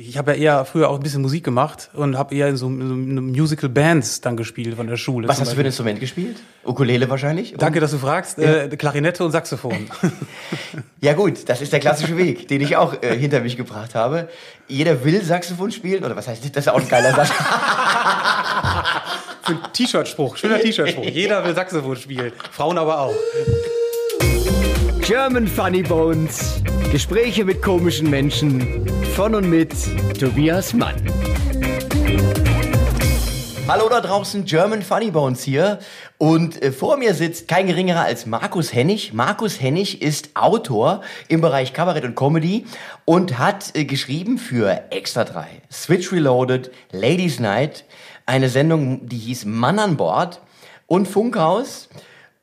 Ich habe ja eher früher auch ein bisschen Musik gemacht und habe eher in so, in so Musical Bands dann gespielt von der Schule. Was hast du für ein Instrument gespielt? Ukulele wahrscheinlich? Und Danke, dass du fragst. Ja. Äh, Klarinette und Saxophon. ja gut, das ist der klassische Weg, den ich auch äh, hinter mich gebracht habe. Jeder will Saxophon spielen oder was heißt das? Das ist auch ein geiler Satz. T-Shirt-Spruch, schöner T-Shirt-Spruch. Jeder will Saxophon spielen, Frauen aber auch. German Funny Bones. Gespräche mit komischen Menschen. Von und mit Tobias Mann. Hallo da draußen, German Funny Bones hier. Und äh, vor mir sitzt kein geringerer als Markus Hennig. Markus Hennig ist Autor im Bereich Kabarett und Comedy und hat äh, geschrieben für Extra 3, Switch Reloaded, Ladies Night, eine Sendung, die hieß Mann an Bord und Funkhaus.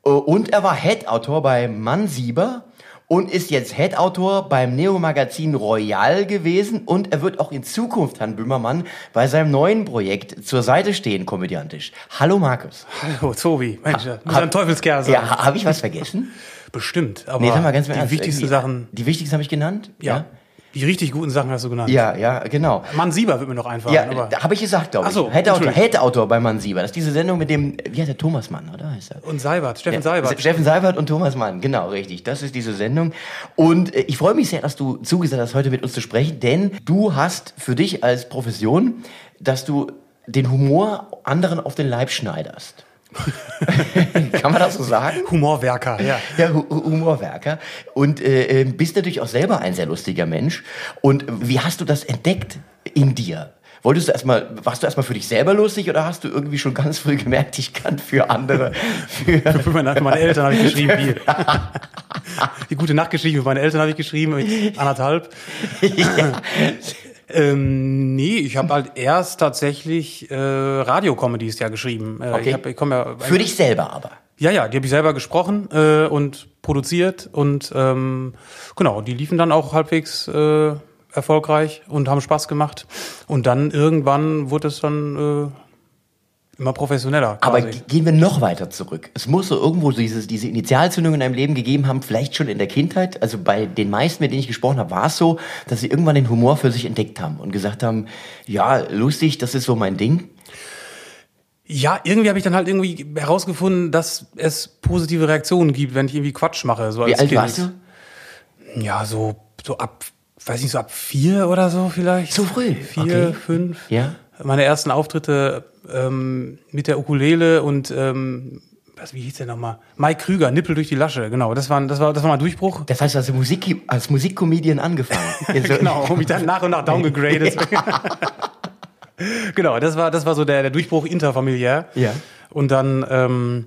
Äh, und er war Head-Autor bei Mann Sieber und ist jetzt Head-Autor beim Neo-Magazin Royal gewesen und er wird auch in Zukunft, Herrn Böhmermann, bei seinem neuen Projekt zur Seite stehen, komödiantisch. Hallo Markus. Hallo Tobi. Mensch, ha, ha, ein Teufelskerl sein. Ja, habe ich was vergessen? Bestimmt, aber nee, sag mal ganz die ernst, wichtigsten Sachen. Die wichtigsten habe ich genannt? ja? ja? Die richtig guten Sachen hast du genannt. Ja, ja, genau. Mann Sieber wird mir noch einfallen. Ja, habe ich gesagt, glaube ich. So, Head-Autor Head bei Mann Sieber. Das ist diese Sendung mit dem, wie heißt der, Thomas Mann, oder? Heißt er? Und Seibert, Steffen ja, Seibert. Steffen Seibert und Thomas Mann, genau, richtig. Das ist diese Sendung. Und äh, ich freue mich sehr, dass du zugesagt hast, heute mit uns zu sprechen, denn du hast für dich als Profession, dass du den Humor anderen auf den Leib schneiderst. Kann man das so sagen? Humorwerker, ja. Ja, Humorwerker. Und äh, äh, bist natürlich auch selber ein sehr lustiger Mensch. Und wie hast du das entdeckt in dir? Wolltest du erstmal, warst du erstmal für dich selber lustig oder hast du irgendwie schon ganz früh gemerkt, ich kann für andere? Für, für meine, für meine Eltern habe ich geschrieben, wie. Die gute Nachtgeschichte für meine Eltern habe ich geschrieben, anderthalb. Ja. Ähm, nee, ich habe halt erst tatsächlich äh, Radiocomedies ja geschrieben. Äh, okay. Ich hab, ich komm ja, Für dich selber aber? Ja, ja, die habe ich selber gesprochen äh, und produziert und ähm, genau, die liefen dann auch halbwegs äh, erfolgreich und haben Spaß gemacht. Und dann irgendwann wurde es dann äh, Immer professioneller. Quasi. Aber gehen wir noch weiter zurück. Es muss so irgendwo dieses, diese Initialzündung in deinem Leben gegeben haben, vielleicht schon in der Kindheit. Also bei den meisten, mit denen ich gesprochen habe, war es so, dass sie irgendwann den Humor für sich entdeckt haben und gesagt haben, ja, lustig, das ist so mein Ding. Ja, irgendwie habe ich dann halt irgendwie herausgefunden, dass es positive Reaktionen gibt, wenn ich irgendwie Quatsch mache. So als Wie alt kind. warst du? Ja, so, so ab, weiß nicht, so ab vier oder so vielleicht. So früh? Vier, okay. fünf. Ja. Meine ersten Auftritte ähm, mit der Ukulele und ähm, was, wie hieß der nochmal? Mike Krüger, Nippel durch die Lasche, genau. Das war, das war, das war mein Durchbruch. Das heißt, als Musik, als Musikcomedian angefangen. genau, und mich dann nach und nach downgegradet. genau, das war, das war so der, der Durchbruch interfamiliär. Ja. Und dann, ähm,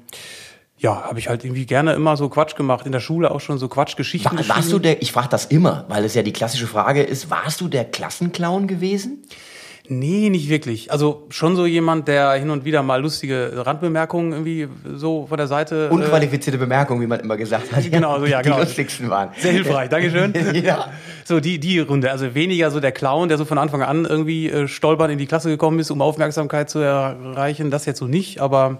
ja, habe ich halt irgendwie gerne immer so Quatsch gemacht, in der Schule auch schon so Quatschgeschichten War, Warst du der, ich frage das immer, weil es ja die klassische Frage ist, warst du der Klassenclown gewesen? Nee, nicht wirklich. Also schon so jemand, der hin und wieder mal lustige Randbemerkungen irgendwie so von der Seite. Äh, Unqualifizierte Bemerkungen, wie man immer gesagt hat. Genau, so, ja, die genau. Die lustigsten waren. Sehr hilfreich, Dankeschön. ja. So, die, die Runde. Also weniger so der Clown, der so von Anfang an irgendwie äh, stolpern in die Klasse gekommen ist, um Aufmerksamkeit zu erreichen. Das jetzt so nicht, aber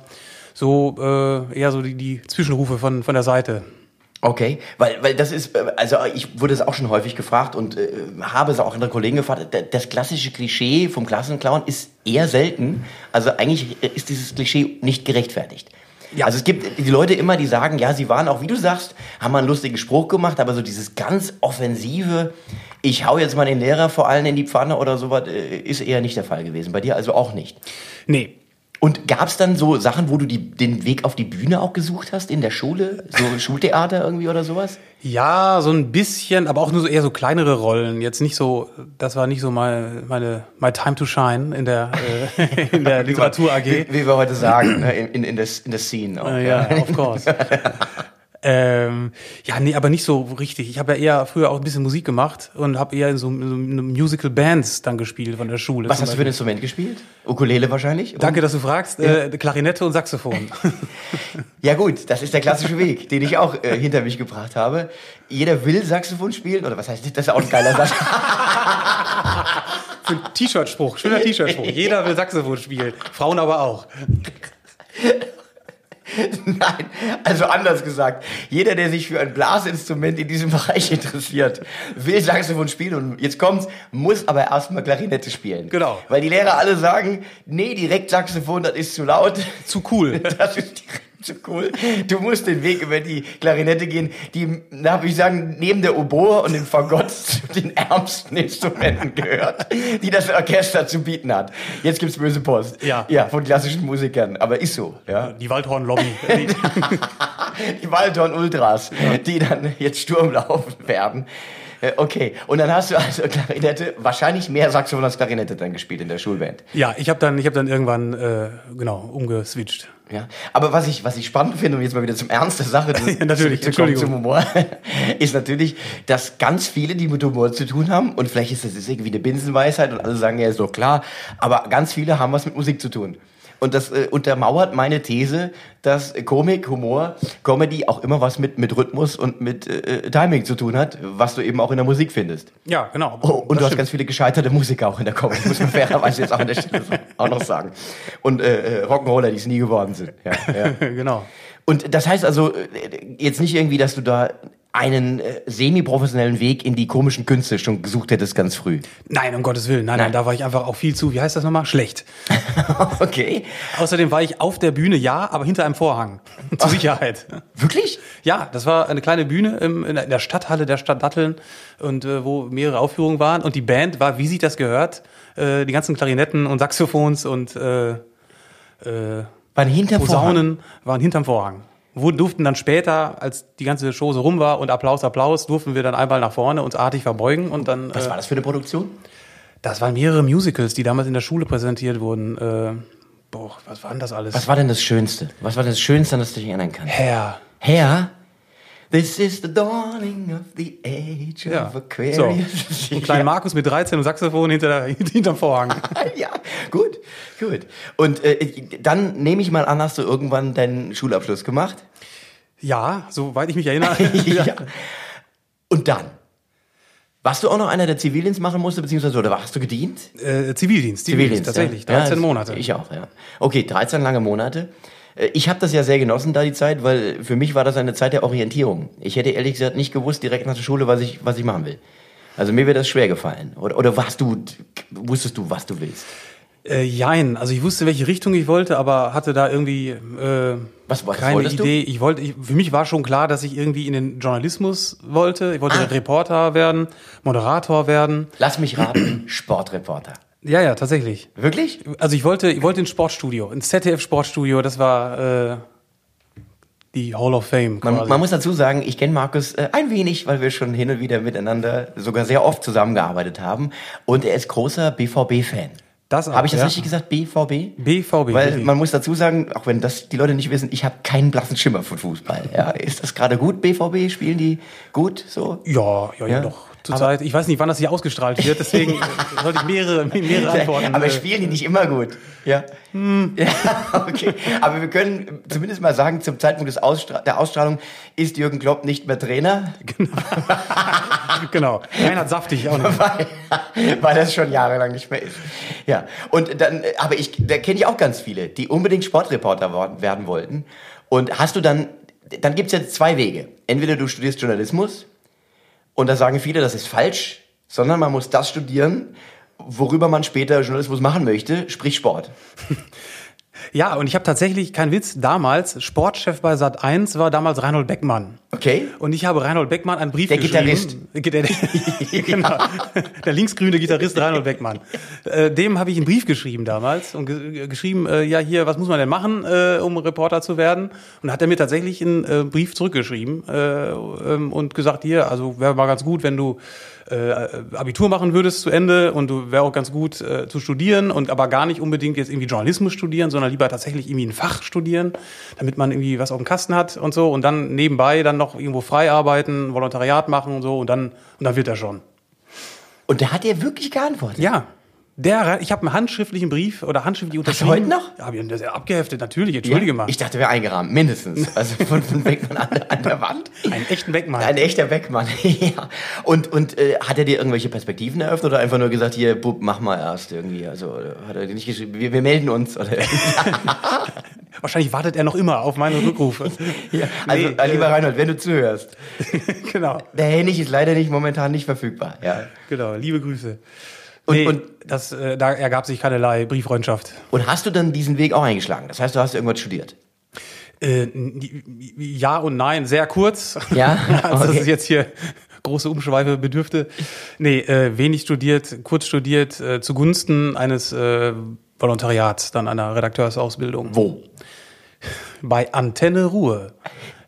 so äh, eher so die, die Zwischenrufe von, von der Seite. Okay, weil, weil das ist, äh, also ich wurde es auch schon häufig gefragt und äh, habe es auch andere Kollegen gefragt, das klassische Klischee vom Klassenclown ist eher selten. Also eigentlich ist dieses Klischee nicht gerechtfertigt. Ja. Also es gibt die Leute immer, die sagen, ja, sie waren auch, wie du sagst, haben mal einen lustigen Spruch gemacht, aber so dieses ganz offensive, ich hau jetzt mal den Lehrer vor allem in die Pfanne oder sowas, äh, ist eher nicht der Fall gewesen. Bei dir also auch nicht. Nee, und gab es dann so Sachen, wo du die, den Weg auf die Bühne auch gesucht hast in der Schule? So Schultheater irgendwie oder sowas? Ja, so ein bisschen, aber auch nur so eher so kleinere Rollen. Jetzt nicht so, das war nicht so mal meine my time to shine in der äh, in der Literatur AG. Wie, wie wir heute sagen, ne, in, in, in, the, in the scene. Auch, ja, ja, of course. Ähm, ja, nee, aber nicht so richtig. Ich habe ja eher früher auch ein bisschen Musik gemacht und habe eher in so, in so Musical Bands dann gespielt von der Schule. Was hast du für ein Instrument gespielt? Ukulele wahrscheinlich? Und Danke, dass du fragst. Ja. Äh, Klarinette und Saxophon. ja gut, das ist der klassische Weg, den ich auch äh, hinter mich gebracht habe. Jeder will Saxophon spielen oder was heißt das? Das ist auch ein geiler Satz. Für T-Shirt-Spruch, schöner T-Shirt-Spruch. Jeder will Saxophon spielen, Frauen aber auch. Nein, also anders gesagt. Jeder, der sich für ein Blasinstrument in diesem Bereich interessiert, will Saxophon spielen und jetzt kommt's, muss aber erstmal Klarinette spielen. Genau. Weil die Lehrer alle sagen, nee, direkt Saxophon, das ist zu laut. Zu cool. Das ist direkt zu cool. Du musst den Weg über die Klarinette gehen, die, da habe ich sagen, neben der Oboe und dem Fagott zu den ärmsten Instrumenten gehört, die das Orchester zu bieten hat. Jetzt gibt's böse Post. Ja. Ja, von klassischen Musikern. Aber ist so, ja. Die Waldhorn-Lobby. Die Waldhorn Ultras, die dann jetzt Sturm laufen werden. Äh, Okay, und dann hast du also Klarinette, wahrscheinlich mehr Saxophon als Klarinette dann gespielt in der Schulband. ja, ich habe dann, ich hab dann irgendwann, äh, genau, umgeswitcht. Ja, aber was ich, was ich spannend finde, und jetzt mal wieder zum Ernst der Sache, das, Ja, natürlich, Entschuldigung. zum Humor, ist natürlich, dass ganz viele, die mit Humor zu tun haben, und vielleicht ist das irgendwie eine Binsenweisheit und alle sagen, ja, ist doch klar, aber ganz viele haben was mit Musik zu tun. Und das äh, untermauert meine These, dass Komik, Humor, Comedy auch immer was mit, mit Rhythmus und mit äh, Timing zu tun hat, was du eben auch in der Musik findest. Ja, genau. Oh, und Das du hast stimmt. ganz viele gescheiterte Musiker auch in der Comedy, muss man fairerweise jetzt auch an der Stelle auch noch sagen. Und äh, äh, Rock'n'Roller, die es nie geworden sind. Ja, ja. genau. Und das heißt also äh, jetzt nicht irgendwie, dass du da einen äh, semi-professionellen Weg in die komischen Künste schon gesucht hättest ganz früh. Nein, um Gottes Willen. Nein, nein, Nein. da war ich einfach auch viel zu, wie heißt das nochmal? Schlecht. Okay. Außerdem war ich auf der Bühne, ja, aber hinter einem Vorhang. Zur Sicherheit. Wirklich? Ja, das war eine kleine Bühne im, in der- Stadthalle der Stadt Datteln und äh, wo mehrere Aufführungen waren. Und die Band war, wie sich das gehört, äh, die ganzen Klarinetten und Saxophons und äh, äh, Waren hinter Vorhang. Posaunen waren hinterm Vorhang. Wo durften dann später, als die ganze Show so rum war und Applaus, Applaus, durften wir dann einmal nach vorne uns artig verbeugen und dann. Was äh, war das für eine Produktion? Das waren mehrere Musicals, die damals in der Schule präsentiert wurden. Äh, boah, was war denn das alles? Was war denn das Schönste? Was war denn das Schönste, an das du dich erinnern kannst? Herr. Herr, this is the dawning of the age Ja. of So. Aquarius. Und kleinen Markus mit 13 und Saxophon hinter der, hinterm Vorhang. ja, gut, gut. Und äh, dann nehme ich mal an, hast du irgendwann deinen Schulabschluss gemacht? Ja, soweit ich mich erinnere. ja. Und dann? Warst du auch noch einer, der Zivildienst machen musste, beziehungsweise oder hast du gedient? Äh, Zivildienst, Zivildienst, tatsächlich. ja. 13 Ja, Monate. Ich auch, ja. Okay, 13 lange Monate. Äh, Ich habe das ja sehr genossen da die Zeit, weil für mich war das eine Zeit der Orientierung. Ich hätte ehrlich gesagt nicht gewusst direkt nach der Schule, was ich was ich machen will. Also mir wäre das schwer gefallen. Oder oder warst du wusstest du, was du willst? Äh, jein, also ich wusste, welche Richtung ich wollte, aber hatte da irgendwie äh, Was- was keine wolltest du? Idee. Ich wollte, ich, für mich war schon klar, dass ich irgendwie in den Journalismus wollte. Ich wollte Ah. Reporter werden, Moderator werden. Lass mich raten, Sportreporter. Ja, ja, tatsächlich. Wirklich? Also ich wollte, ich wollte ins Sportstudio, ins ZDF Sportstudio. Das war äh, die Hall of Fame. Man, man muss dazu sagen, ich kenne Markus äh, ein wenig, weil wir schon hin und wieder miteinander sogar sehr oft zusammengearbeitet haben. Und er ist großer BVB-Fan. Das Habe ich das ja. richtig gesagt? BVB? BVB. Weil man muss dazu sagen, auch wenn das die Leute nicht wissen, ich habe keinen blassen Schimmer von Fußball. Ja, ist das gerade gut, BVB? Spielen die gut so? ja, ja, ja, Ja. doch. Zurzeit. Ich weiß nicht, wann das hier ausgestrahlt wird, deswegen sollte ich mehrere, mehrere Antworten. Aber äh, spielen die nicht immer gut? Ja. ja. Okay. Aber wir können zumindest mal sagen, zum Zeitpunkt des Ausstra der Ausstrahlung ist Jürgen Klopp nicht mehr Trainer. genau. Reinhard Saftig auch nicht. weil, weil das schon jahrelang nicht mehr ist. Ja, und dann, aber ich, da kenne ich auch ganz viele, die unbedingt Sportreporter werden wollten. Und hast du dann, dann gibt's jetzt zwei Wege. Entweder du studierst Journalismus und da sagen viele, das ist falsch, sondern man muss das studieren, worüber man später Journalismus machen möchte, sprich Sport. Ja, und ich habe tatsächlich, kein Witz, damals, Sportchef bei Sat 1 war damals Reinhold Beckmann. Okay? Und ich habe Reinhold Beckmann einen Brief Der geschrieben. Der, der, genau, der linksgrüne Gitarrist Reinhold Beckmann. Äh, dem habe ich einen Brief geschrieben damals und ge geschrieben, äh, ja hier, was muss man denn machen, äh, um Reporter zu werden? Und hat er mir tatsächlich einen Brief zurückgeschrieben äh, ähm, und gesagt, hier, also wäre mal ganz gut, wenn du äh, Abitur machen würdest zu Ende und du wäre auch ganz gut äh, zu studieren und aber gar nicht unbedingt jetzt irgendwie Journalismus studieren, sondern lieber tatsächlich irgendwie ein Fach studieren, damit man irgendwie was auf dem Kasten hat und so und dann nebenbei dann noch irgendwo frei arbeiten, Volontariat machen und so und dann und dann wird er schon. Und da hat er wirklich geantwortet. Ja. Der, ich habe einen handschriftlichen Brief oder handschriftlich Hast du unterschrieben. heute noch? Ja, hab ich das abgeheftet, natürlich, entschuldige mal. Ich dachte, wäre eingerahmt, mindestens. Also von, von Beckmann an, der- an der Wand. Einen echten Beckmann. Ein echter Beckmann, ja. Und, und äh, hat er dir irgendwelche Perspektiven eröffnet oder einfach nur gesagt, hier, Bub, mach mal erst irgendwie? Also hat er dir nicht geschrieben, wir, wir melden uns? Oder? Wahrscheinlich wartet er noch immer auf meine Rückrufe. Ja, also, Nee, äh, lieber Reinhold, wenn du zuhörst. genau, Der Hennig ist leider nicht momentan nicht verfügbar. Ja. genau. Liebe Grüße. Und- nee, und- das, äh, da ergab sich keinerlei Brieffreundschaft. Und hast du dann diesen Weg auch eingeschlagen? Das heißt, du hast irgendwas studiert? Äh, ja und nein, sehr kurz. Ja? also das Okay. ist jetzt hier große Umschweife bedürfte. Nee, äh, wenig studiert, kurz studiert, äh, zugunsten eines äh, Volontariats, dann einer Redakteursausbildung. Wo? Bei Antenne Ruhr.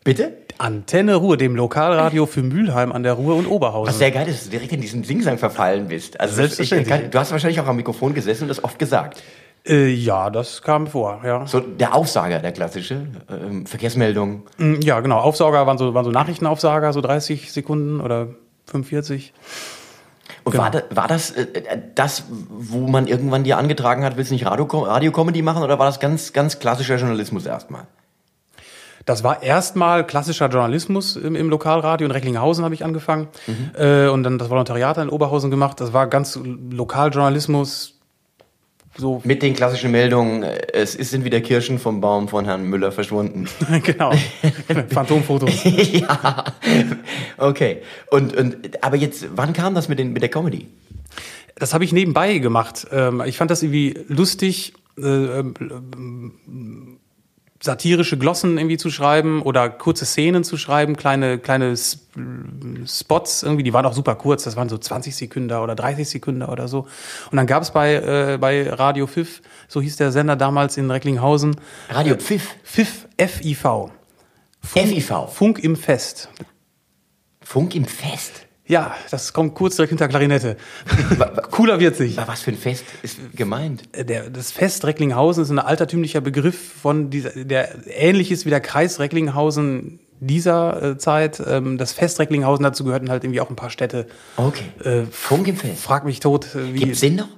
Bitte? Antenne Ruhr, dem Lokalradio für Mülheim an der Ruhr und Was Oberhausen. sehr geil ist, dass du direkt in diesen Singsang verfallen bist. Also Selbstverständlich. Ich, kann, du hast wahrscheinlich auch am Mikrofon gesessen und das oft gesagt. Äh, ja, das kam vor, ja. So der Aufsager, der klassische. Ähm, Verkehrsmeldung. Mm, Ja, genau. Aufsauger waren so, waren so Nachrichtenaufsager, so 30 Sekunden oder 45. Und Genau. war, da, war das äh, das, wo man irgendwann dir angetragen hat, willst du nicht Radio, Radio-Comedy machen oder war das ganz, ganz klassischer Journalismus erstmal? Das war erstmal klassischer Journalismus im, im Lokalradio. In Recklinghausen habe ich angefangen äh, und dann das Volontariat in Oberhausen gemacht. Das war ganz Lokaljournalismus. So, Mit den klassischen Meldungen, äh, es ist- sind wieder Kirschen vom Baum von Herrn Müller verschwunden. genau. Phantomfotos. ja, okay. Und, und, aber jetzt, wann kam das mit, den, mit der Comedy? Das habe ich nebenbei gemacht. Ähm, ich fand das irgendwie lustig, äh, ähm, satirische Glossen irgendwie zu schreiben oder kurze Szenen zu schreiben, kleine, kleine Spots irgendwie, die waren auch super kurz, das waren so 20 Sekunden oder 30 Sekunden oder so. Und dann gab es bei, äh, bei Radio Pfiff, so hieß der Sender damals in Recklinghausen, Radio Pfiff, Pfiff, F-I-V, FIV, Funk im Fest. Funk im Fest. Ja, das kommt kurz direkt hinter Klarinette. Cooler wird's nicht. Aber was für ein Fest ist gemeint? der, das Fest Recklinghausen ist ein altertümlicher Begriff von dieser, der ähnlich ist wie der Kreis Recklinghausen dieser äh, Zeit. Ähm, das Fest Recklinghausen, dazu gehörten halt irgendwie auch ein paar Städte. Okay. Äh, Funk im Fest. Frag mich tot, äh, wie. Gibt's den noch?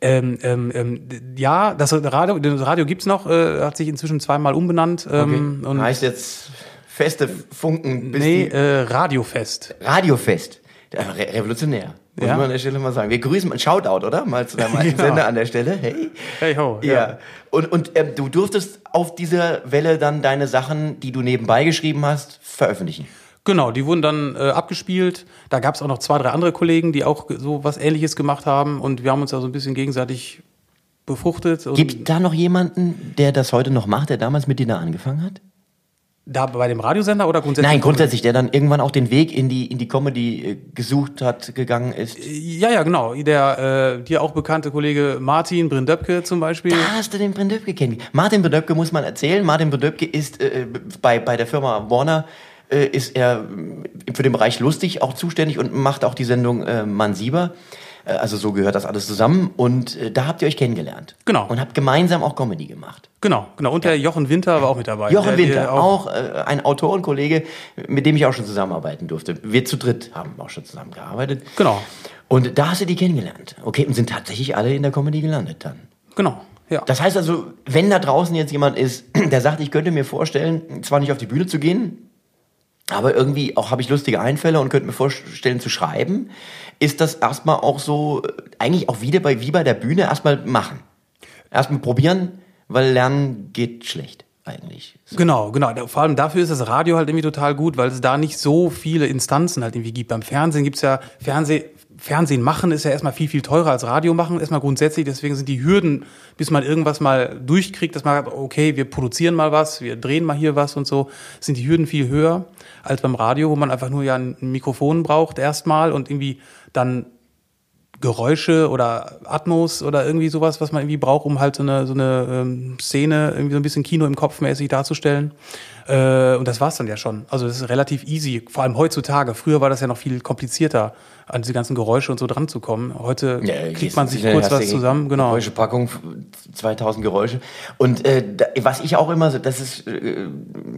Ähm, ähm, ähm, ja, das Radio, das Radio gibt's noch, äh, hat sich inzwischen zweimal umbenannt. Ähm, und heißt jetzt Feste Funken bis nee, äh, Radiofest. Radiofest. Äh, Re revolutionär. Muss Ja. man an der Stelle mal sagen. Wir grüßen, ein Shoutout, oder? Mal zu deinem alten Genau. Sender an der Stelle. Hey. Hey ho, Ja. ja. Und, und ähm, du durftest auf dieser Welle dann deine Sachen, die du nebenbei geschrieben hast, veröffentlichen. Genau, die wurden dann äh, abgespielt. Da gab es auch noch zwei, drei andere Kollegen, die auch so was Ähnliches gemacht haben. Und wir haben uns da so ein bisschen gegenseitig befruchtet. Gibt da noch jemanden, der das heute noch macht, der damals mit dir da angefangen hat? Da bei dem Radiosender oder grundsätzlich? Nein, grundsätzlich, der dann irgendwann auch den Weg in die, in die Comedy äh, gesucht hat, gegangen ist. Ja, ja, genau. Der äh, dir auch bekannte Kollege Martin Brindöpke zum Beispiel. Da hast du den Brindöpke kennengelernt. Martin Brindöpke muss man erzählen. Martin Brindöpke ist äh, bei, bei der Firma Warner äh, ist er äh, für den Bereich lustig auch zuständig und macht auch die Sendung äh, Mann Sieber. Äh, also so gehört das alles zusammen. Und äh, da habt ihr euch kennengelernt. Genau. Und habt gemeinsam auch Comedy gemacht. Genau, genau. Und der Jochen Winter war auch mit dabei. Jochen der, Winter, der auch, äh, ein Autorenkollege, mit dem ich auch schon zusammenarbeiten durfte. Wir zu dritt haben auch schon zusammengearbeitet. Genau, Und da hast du die kennengelernt. Okay, und sind tatsächlich alle in der Comedy gelandet dann. genau. Ja. Das heißt also, wenn da draußen jetzt jemand ist, der sagt, ich könnte mir vorstellen, zwar nicht auf die Bühne zu gehen, aber irgendwie auch habe ich lustige Einfälle und könnte mir vorstellen zu schreiben, ist das erstmal auch so, äh, eigentlich auch wieder bei, wie bei der Bühne, erstmal machen. Erstmal probieren, weil lernen geht schlecht eigentlich. Genau, genau. Vor allem dafür ist das Radio halt irgendwie total gut, weil es da nicht so viele Instanzen halt irgendwie gibt. Beim Fernsehen gibt's ja Fernseh, Fernsehen machen ist ja erstmal viel, viel teurer als Radio machen, erstmal grundsätzlich. Deswegen sind die Hürden, bis man irgendwas mal durchkriegt, dass man sagt, okay, wir produzieren mal was, wir drehen mal hier was und so, sind die Hürden viel höher als beim Radio, wo man einfach nur ja ein Mikrofon braucht erstmal und irgendwie dann Geräusche oder Atmos oder irgendwie sowas, was man irgendwie braucht, um halt so eine, so eine ähm, Szene, irgendwie so ein bisschen Kino im Kopf mäßig darzustellen. Äh, und das war's dann ja schon. Also das ist relativ easy, vor allem heutzutage. Früher war das ja noch viel komplizierter, an diese ganzen Geräusche und so dran zu kommen. Heute kriegt man sich kurz was zusammen, genau. Geräuschepackung, 2000 Geräusche. Und äh, da, was ich auch immer so, das ist äh,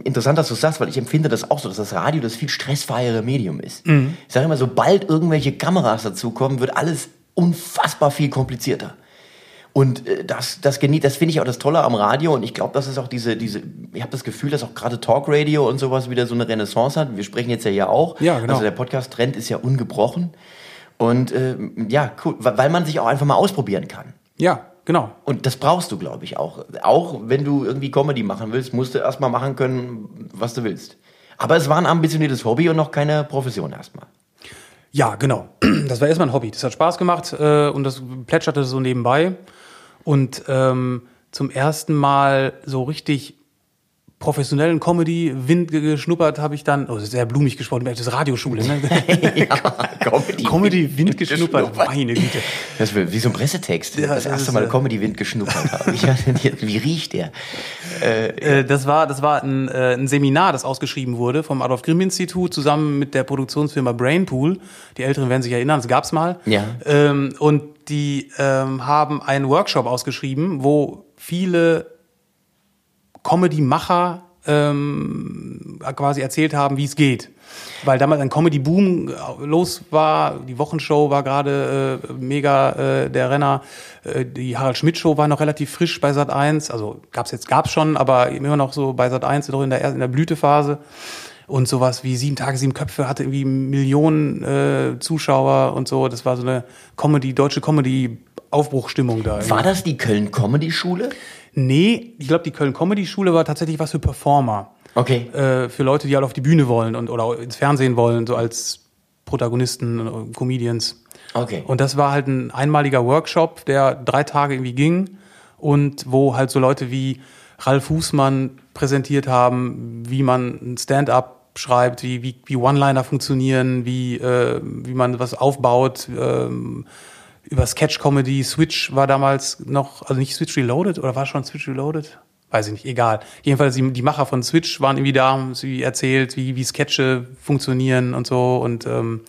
interessant, dass du es sagst, weil ich empfinde das auch so, dass das Radio das viel stressfreiere Medium ist. Mhm. Ich sage immer, sobald irgendwelche Kameras dazukommen, wird alles unfassbar viel komplizierter. Und äh, das, das das finde ich auch das Tolle am Radio. Und ich glaube, das ist auch diese, diese, ich habe das Gefühl, dass auch gerade Talkradio und sowas wieder so eine Renaissance hat. Wir sprechen jetzt ja hier auch. Ja, genau. Also der Podcast-Trend ist ja ungebrochen. Und äh, ja, cool, weil weil man sich auch einfach mal ausprobieren kann. Ja, Genau. Und das brauchst du, glaube ich, auch. Auch wenn du irgendwie Comedy machen willst, musst du erstmal machen können, was du willst. Aber es war ein ambitioniertes Hobby und noch keine Profession erstmal. Ja, genau. Das war erstmal ein Hobby. Das hat Spaß gemacht äh, und das plätscherte so nebenbei. Und ähm, zum ersten Mal so richtig professionellen Comedy-Wind geschnuppert habe ich dann, oh, sehr blumig gesprochen, das ist Radioschule, ne? ja, Comedy, Comedy-Wind geschnuppert, meine Güte. Das ist wie so ein Pressetext. Ja, das das erste Mal äh, Comedy-Wind geschnuppert habe. Ich, wie riecht der? Äh, das war, das war ein, äh, ein Seminar, das ausgeschrieben wurde vom Adolf Grimm Institut zusammen mit der Produktionsfirma Brainpool. Die Älteren werden sich erinnern, das gab's mal. Ja. Ähm, und die ähm, haben einen Workshop ausgeschrieben, wo viele Comedy-Macher ähm, quasi erzählt haben, wie es geht. Weil damals ein Comedy-Boom los war, die Wochenshow war gerade äh, mega äh, der Renner, äh, die Harald Schmidt-Show war noch relativ frisch bei Sat 1, also gab's jetzt, gab's schon, aber immer noch so bei Sat 1 noch in der, in der Blütephase. Und sowas wie sieben Tage, sieben Köpfe hatte irgendwie Millionen äh, Zuschauer und so. Das war so eine Comedy, deutsche Comedy-Aufbruchstimmung da. irgendwie. War das die Köln Comedy Schule? Nee, ich glaube, die Köln Comedy Schule war tatsächlich was für Performer. Okay. Äh, für Leute, die halt auf die Bühne wollen und oder ins Fernsehen wollen, so als Protagonisten, äh, Comedians. Okay. Und das war halt ein einmaliger Workshop, der drei Tage irgendwie ging und wo halt so Leute wie Ralf Fußmann präsentiert haben, wie man ein Stand-up schreibt, wie, wie, wie One-Liner funktionieren, wie, äh, wie man was aufbaut, ähm, über Sketch-Comedy. Switch war damals noch, also nicht Switch Reloaded oder war schon Switch Reloaded? Weiß ich nicht, egal. Jedenfalls die, die Macher von Switch waren irgendwie da, haben sie erzählt, wie, wie Sketche funktionieren und so. Und ähm,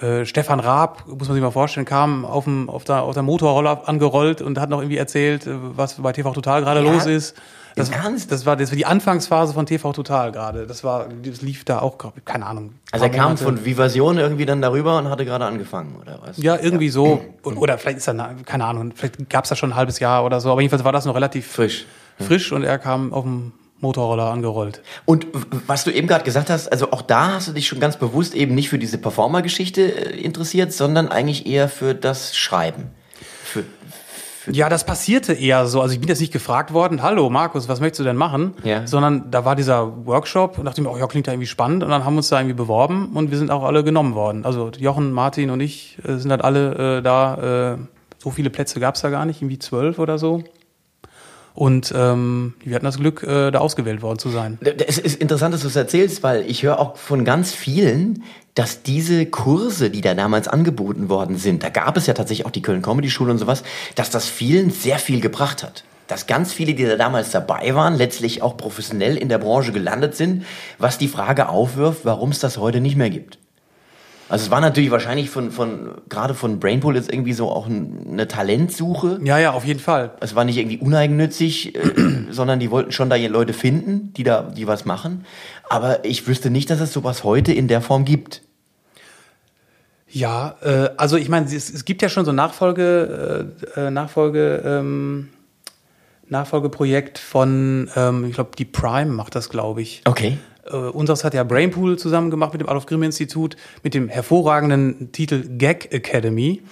äh, Stefan Raab, muss man sich mal vorstellen, kam auf, dem, auf, der, auf der Motorroller angerollt und hat noch irgendwie erzählt, äh, was bei TV Total gerade Ja? los ist. Das, Ernst? das war das war die Anfangsphase von TV Total gerade. Das war, das lief da auch, keine Ahnung. Also er kam Monate. von Vivasion irgendwie dann darüber und hatte gerade angefangen, oder was? Ja, irgendwie so. Und- Oder vielleicht ist er, keine Ahnung, vielleicht gab's das schon ein halbes Jahr oder so. Aber jedenfalls war das noch relativ Frisch. frisch und er kam auf dem Motorroller angerollt. Und was du eben gerade gesagt hast, also auch da hast du dich schon ganz bewusst eben nicht für diese Performer-Geschichte äh, interessiert, sondern eigentlich eher für das Schreiben. Für, Ja, das passierte eher so. Also ich bin jetzt nicht gefragt worden, hallo Markus, was möchtest du denn machen? Ja. Sondern da war dieser Workshop und dachte mir, oh ja, klingt ja irgendwie spannend. Und dann haben wir uns da irgendwie beworben und wir sind auch alle genommen worden. Also Jochen, Martin und ich äh, sind halt alle äh, da. Äh, so viele Plätze gab's da gar nicht, irgendwie zwölf oder so. Und ähm, wir hatten das Glück, äh, da ausgewählt worden zu sein. Es ist interessant, dass du es erzählst, weil ich höre auch von ganz vielen, dass diese Kurse, die da damals angeboten worden sind, da gab es ja tatsächlich auch die Köln Comedy Schule und sowas, dass das vielen sehr viel gebracht hat. Dass ganz viele, die da damals dabei waren, letztlich auch professionell in der Branche gelandet sind, was die Frage aufwirft, warum es das heute nicht mehr gibt. Also es war natürlich wahrscheinlich von, von gerade von Brainpool jetzt irgendwie so auch ein, eine Talentsuche. Ja, ja, auf jeden Fall. Es war nicht irgendwie uneigennützig, äh, sondern die wollten schon da Leute finden, die da, die was machen. Aber ich wüsste nicht, dass es sowas heute in der Form gibt. Ja, äh, also ich meine, es, es gibt ja schon so ein Nachfolge, äh, äh, Nachfolge, ähm, Nachfolgeprojekt von, ähm, ich glaube, die Prime macht das, glaube ich. Okay. Äh, unseres hat ja Brainpool zusammen gemacht mit dem Adolf Grimm Institut mit dem hervorragenden Titel Gag Academy.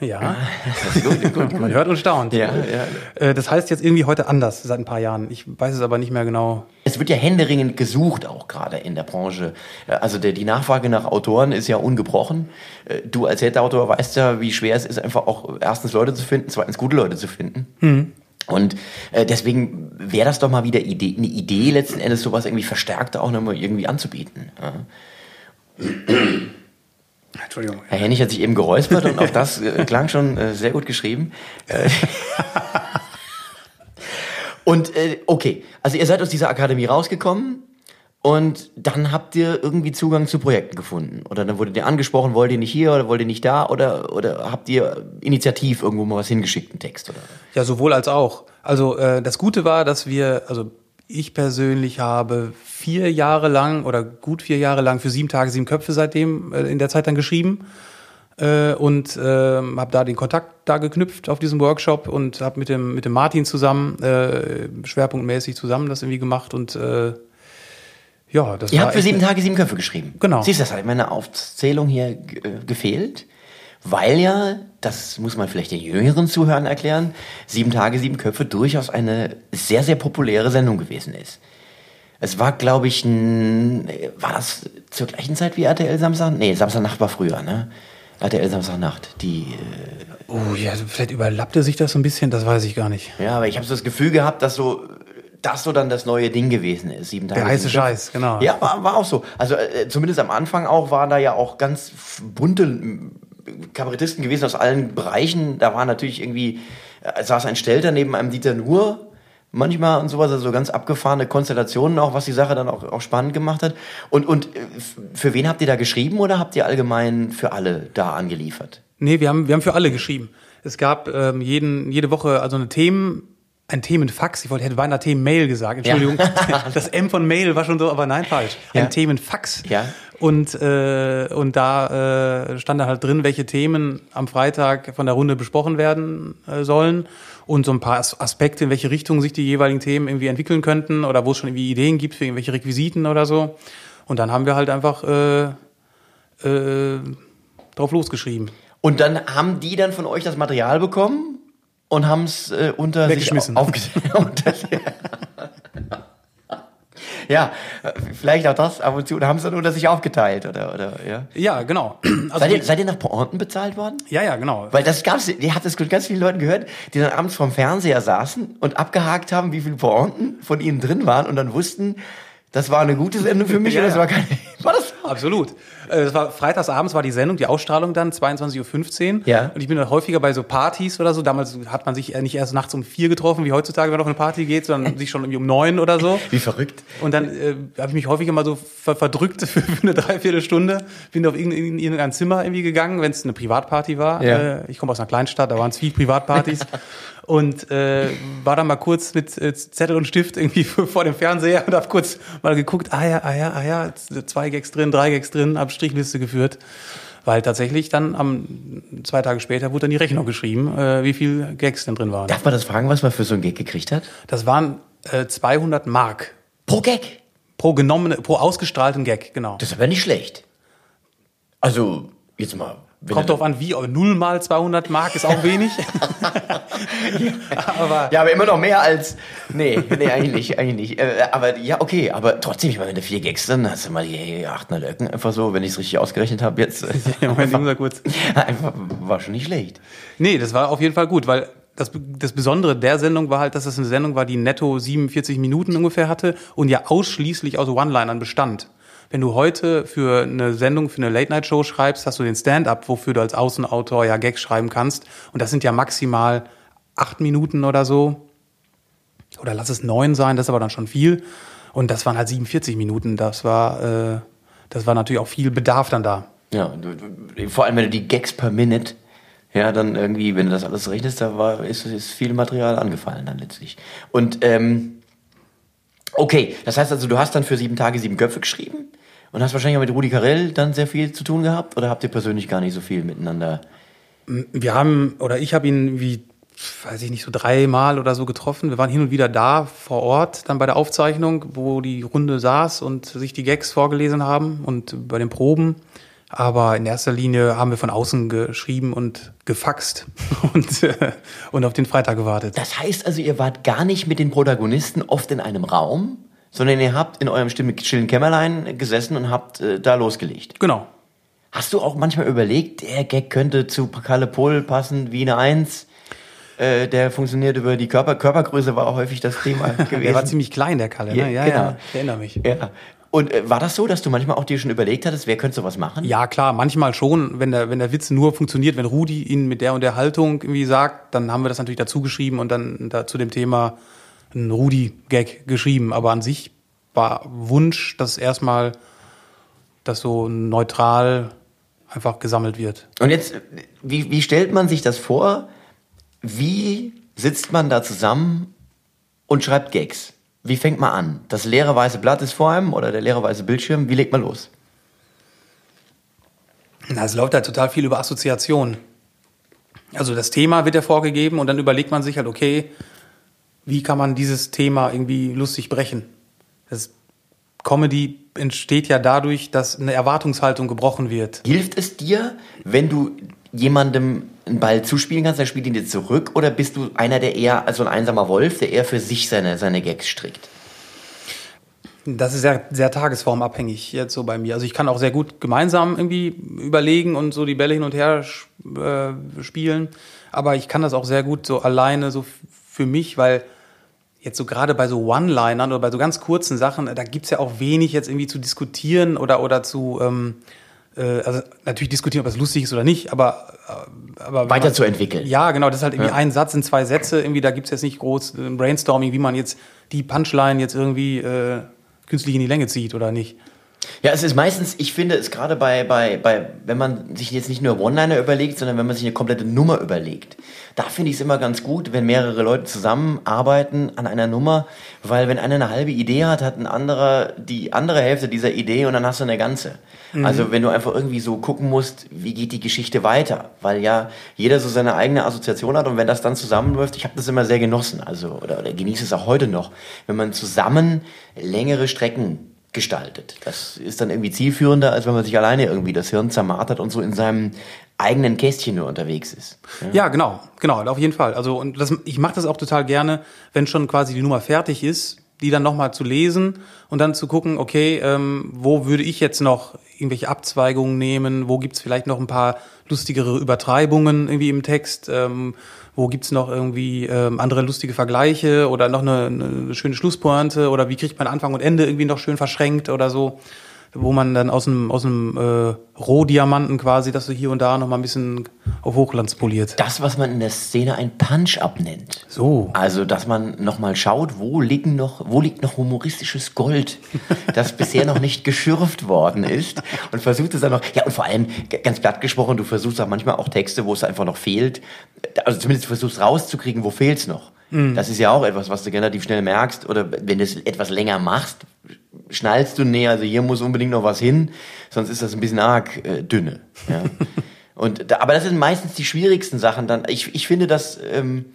Ja, gut, gut, man hört und staunt. Ja, ja. Äh, das heißt jetzt irgendwie heute anders seit ein paar Jahren. Ich weiß es aber nicht mehr genau. Es wird ja händeringend gesucht, auch gerade in der Branche. Äh, Also der, die Nachfrage nach Autoren ist ja ungebrochen. Äh, Du als Head-Autor weißt ja, wie schwer es ist, einfach auch erstens Leute zu finden, zweitens gute Leute zu finden. Und äh, deswegen wäre das doch mal wieder Idee, eine Idee, letzten Endes sowas irgendwie verstärkt auch nochmal irgendwie anzubieten. Ja. Entschuldigung. Herr Hennig hat sich eben geräuspert und auch das äh, klang schon äh, sehr gut geschrieben. Und äh, okay, also ihr seid aus dieser Akademie rausgekommen und dann habt ihr irgendwie Zugang zu Projekten gefunden. Oder dann wurdet ihr angesprochen, wollt ihr nicht hier oder wollt ihr nicht da oder, oder habt ihr initiativ irgendwo mal was hingeschickt, einen Text oder? Ja, sowohl als auch. Also äh, das Gute war, dass wir, also ich persönlich habe vier Jahre lang oder gut vier Jahre lang für sieben Tage, sieben Köpfe seitdem äh, in der Zeit dann geschrieben äh, und äh, habe da den Kontakt da geknüpft auf diesem Workshop und habe mit dem mit dem Martin zusammen äh, schwerpunktmäßig zusammen das irgendwie gemacht und äh, ja, das Ihr habt für sieben Tage sieben Köpfe geschrieben. Genau. Siehst du, das hat in meiner Aufzählung hier äh, gefehlt. weil ja, das muss man vielleicht den jüngeren Zuhörern erklären, Sieben Tage, Sieben Köpfe durchaus eine sehr, sehr populäre Sendung gewesen ist. Es war, glaube ich, ein, war das zur gleichen Zeit wie RTL Samstag? Nee, Samstagnacht war früher, ne? RTL Samstagnacht, die... Äh, Oh ja, vielleicht überlappte sich das so ein bisschen, das weiß ich gar nicht. ja, aber ich habe so das Gefühl gehabt, dass so das so dann das neue Ding gewesen ist. Sieben Tage, Der heiße. Scheiß, genau. Ja, war, war auch so. Also äh, zumindest am Anfang auch waren da ja auch ganz bunte Kabarettisten gewesen aus allen Bereichen. Da war natürlich irgendwie, äh, saß ein Stelter neben einem Dieter Nuhr manchmal und sowas, also so ganz abgefahrene Konstellationen auch, was die Sache dann auch, auch spannend gemacht hat. Und, und äh, für wen habt ihr da geschrieben oder habt ihr allgemein für alle da angeliefert? Nee, wir haben, wir haben für alle geschrieben. Es gab ähm, jeden, jede Woche also eine Themen, ein Themenfax. Ich wollte, hätte beinahe Themenmail gesagt. Entschuldigung. Das M von Mail war schon so, aber nein, falsch. Ja. Ein Themenfax. Ja. Und, äh, und da äh, stand da halt drin, welche Themen am Freitag von der Runde besprochen werden äh, sollen und so ein paar As Aspekte, in welche Richtung sich die jeweiligen Themen irgendwie entwickeln könnten oder wo es schon irgendwie Ideen gibt für irgendwelche Requisiten oder so. Und dann haben wir halt einfach äh, äh, drauf losgeschrieben. Und dann haben die dann von euch das Material bekommen und haben es äh, unter Weggeschmissen. sich auf, unter, Ja, vielleicht auch das ab und zu. Und haben es dann unter sich aufgeteilt, oder? oder ja. Ja, genau. Also seid, ihr, seid ihr nach Pointen bezahlt worden? ja, ja, genau. Weil das gab's, ihr habt das mit ganz vielen Leuten gehört, die dann abends vorm Fernseher saßen und abgehakt haben, wie viele Pointen von ihnen drin waren und dann wussten, das war eine gute Sendung für mich Ja, oder das war keine. War das so? Absolut. Äh, Das war freitagsabends war die Sendung, die Ausstrahlung dann 22:15 Uhr. Ja. Und ich bin dann häufiger bei so Partys oder so. Damals hat man sich äh, nicht erst nachts um vier getroffen, wie heutzutage, wenn man auf eine Party geht, sondern sich schon irgendwie um neun oder so. Wie verrückt. Und dann äh, habe ich mich häufiger mal so ver verdrückt für, für eine Dreiviertelstunde. Bin auf irgendein, in irgendein Zimmer irgendwie gegangen, wenn es eine Privatparty war. Ja. Äh, ich komme aus einer Kleinstadt, da waren es viel Privatpartys. und äh, war dann mal kurz mit äh, Zettel und Stift irgendwie vor dem Fernseher und habe kurz mal geguckt, ah ja, ah ja, ah ja, zwei Gags drin, drei Gags drin, hab Strichliste geführt. Weil tatsächlich dann am zwei Tage später wurde dann die Rechnung geschrieben, äh, wie viel Gags denn drin waren. Darf man das fragen, was man für so ein Gig gekriegt hat? Das waren äh, 200 Mark Pro Gag. pro genommene, pro ausgestrahlten Gag, genau. Das ist aber nicht schlecht. Also, jetzt mal. Wenn Kommt drauf an, wie, aber 0 mal 200 Mark ist auch wenig. aber Ja, aber immer noch mehr als. Nee, nee, eigentlich nicht, eigentlich nicht. Äh, aber ja, okay, aber trotzdem, ich meine, wenn du vier Gags dann hast du mal die 800 Öcken einfach so, wenn ich es richtig ausgerechnet habe, jetzt. Ja, ich muss mal kurz. einfach, war schon nicht schlecht. Nee, das war auf jeden Fall gut, weil das, das Besondere der Sendung war halt, dass es eine Sendung war, die netto 47 Minuten ungefähr hatte und ja ausschließlich aus One-Linern bestand. Wenn du heute für eine Sendung, für eine Late-Night-Show schreibst, hast du den Stand-up, wofür du als Außenautor ja Gags schreiben kannst. Und das sind ja maximal acht Minuten oder so. Oder lass es neun sein, das ist aber dann schon viel. Und das waren halt 47 Minuten. Das war, äh, das war natürlich auch viel Bedarf dann da. Ja, vor allem, wenn du die Gags per Minute, ja, dann irgendwie, wenn du das alles rechnest, da war, ist, ist viel Material angefallen dann letztlich. Und, ähm, okay, das heißt also, du hast dann für sieben Tage sieben Köpfe geschrieben und hast wahrscheinlich auch mit Rudi Carell dann sehr viel zu tun gehabt oder habt ihr persönlich gar nicht so viel miteinander? Wir haben, oder ich habe ihn wie, weiß ich nicht, so dreimal oder so getroffen. Wir waren hin und wieder da vor Ort, dann bei der Aufzeichnung, wo die Runde saß und sich die Gags vorgelesen haben und bei den Proben. Aber in erster Linie haben wir von außen geschrieben und gefaxt und, äh, und auf den Freitag gewartet. Das heißt also, ihr wart gar nicht mit den Protagonisten oft in einem Raum, sondern ihr habt in eurem still- stillen Kämmerlein gesessen und habt äh, da losgelegt. Genau. Hast du auch manchmal überlegt, der Gag könnte zu Kalle Pohl passen wie eine Eins? Äh, der funktioniert über die Körper Körpergröße war auch häufig das Thema gewesen. Der war ziemlich klein, der Kalle. Ne? Ja, genau. ja, ich erinnere mich. ja. Und äh, war das so, dass du manchmal auch dir schon überlegt hattest, wer könnte sowas machen? Ja, klar, manchmal schon, wenn der, wenn der Witz nur funktioniert, wenn Rudi ihn mit der und der Haltung irgendwie sagt, dann haben wir das natürlich dazu geschrieben und dann da zu dem Thema einen Rudi-Gag geschrieben. Aber an sich war Wunsch, dass erstmal das so neutral einfach gesammelt wird. Und jetzt, wie, wie stellt man sich das vor? Wie sitzt man da zusammen und schreibt Gags? Wie fängt man an? Das leere weiße Blatt ist vor einem oder der leere weiße Bildschirm? Wie legt man los? Na, es läuft halt total viel über Assoziation. Also das Thema wird ja vorgegeben und dann überlegt man sich halt, okay, wie kann man dieses Thema irgendwie lustig brechen? Das Comedy entsteht ja dadurch, dass eine Erwartungshaltung gebrochen wird. Hilft es dir, wenn du jemandem einen Ball zuspielen kannst, dann spielt ihn dir zurück? Oder bist du einer, der eher, also ein einsamer Wolf, der eher für sich seine, seine Gags strickt? Das ist sehr, sehr tagesformabhängig jetzt so bei mir. Also ich kann auch sehr gut gemeinsam irgendwie überlegen und so die Bälle hin und her äh, spielen. Aber ich kann das auch sehr gut so alleine so für mich, weil jetzt so gerade bei so One-Linern oder bei so ganz kurzen Sachen, da gibt's ja auch wenig jetzt irgendwie zu diskutieren oder, oder zu, ähm, äh, also natürlich diskutieren, ob das lustig ist oder nicht, aber, äh, aber weiterzuentwickeln. Ja, genau, das ist halt irgendwie ja. ein Satz in zwei Sätze, irgendwie, da gibt's jetzt nicht groß äh, Brainstorming, wie man jetzt die Punchline jetzt irgendwie äh, künstlich in die Länge zieht oder nicht. Ja, es ist meistens, ich finde es gerade bei, bei, bei, wenn man sich jetzt nicht nur One-Liner überlegt, sondern wenn man sich eine komplette Nummer überlegt. Da finde ich es immer ganz gut, wenn mehrere Leute zusammenarbeiten an einer Nummer, weil wenn einer eine halbe Idee hat, hat ein anderer die andere Hälfte dieser Idee und dann hast du eine ganze. Mhm. Also wenn du einfach irgendwie so gucken musst, wie geht die Geschichte weiter, weil ja jeder so seine eigene Assoziation hat und wenn das dann zusammenläuft, ich habe das immer sehr genossen, also oder, oder genieße es auch heute noch, wenn man zusammen längere Strecken gestaltet. Das ist dann irgendwie zielführender, als wenn man sich alleine irgendwie das Hirn zermartert und so in seinem eigenen Kästchen nur unterwegs ist. Ja, ja genau, genau, auf jeden Fall. Also und das, ich mache das auch total gerne, wenn schon quasi die Nummer fertig ist, die dann nochmal zu lesen und dann zu gucken, okay, ähm, wo würde ich jetzt noch irgendwelche Abzweigungen nehmen, wo gibt's vielleicht noch ein paar lustigere Übertreibungen irgendwie im Text, ähm, wo gibt's noch irgendwie ähm, andere lustige Vergleiche oder noch eine, eine schöne Schlusspointe? Oder wie kriegt man Anfang und Ende irgendwie noch schön verschränkt oder so wo man dann aus dem, aus dem äh, Rohdiamanten quasi, dass du hier und da noch mal ein bisschen auf Hochglanz poliert. Das, was man in der Szene ein Punch-Up nennt. So. Also, dass man noch mal schaut, wo liegen noch, wo liegt noch humoristisches Gold, das bisher noch nicht geschürft worden ist und versucht es dann noch, ja, und vor allem, ganz platt gesprochen, du versuchst auch manchmal auch Texte, wo es einfach noch fehlt, also zumindest versuchst rauszukriegen, wo fehlt's noch. Mhm. Das ist ja auch etwas, was du relativ schnell merkst oder wenn du es etwas länger machst, schnallst du, nee, also hier muss unbedingt noch was hin, sonst ist das ein bisschen arg äh, dünne. Ja. Und da, aber das sind meistens die schwierigsten Sachen dann. Ich, ich finde das, ähm,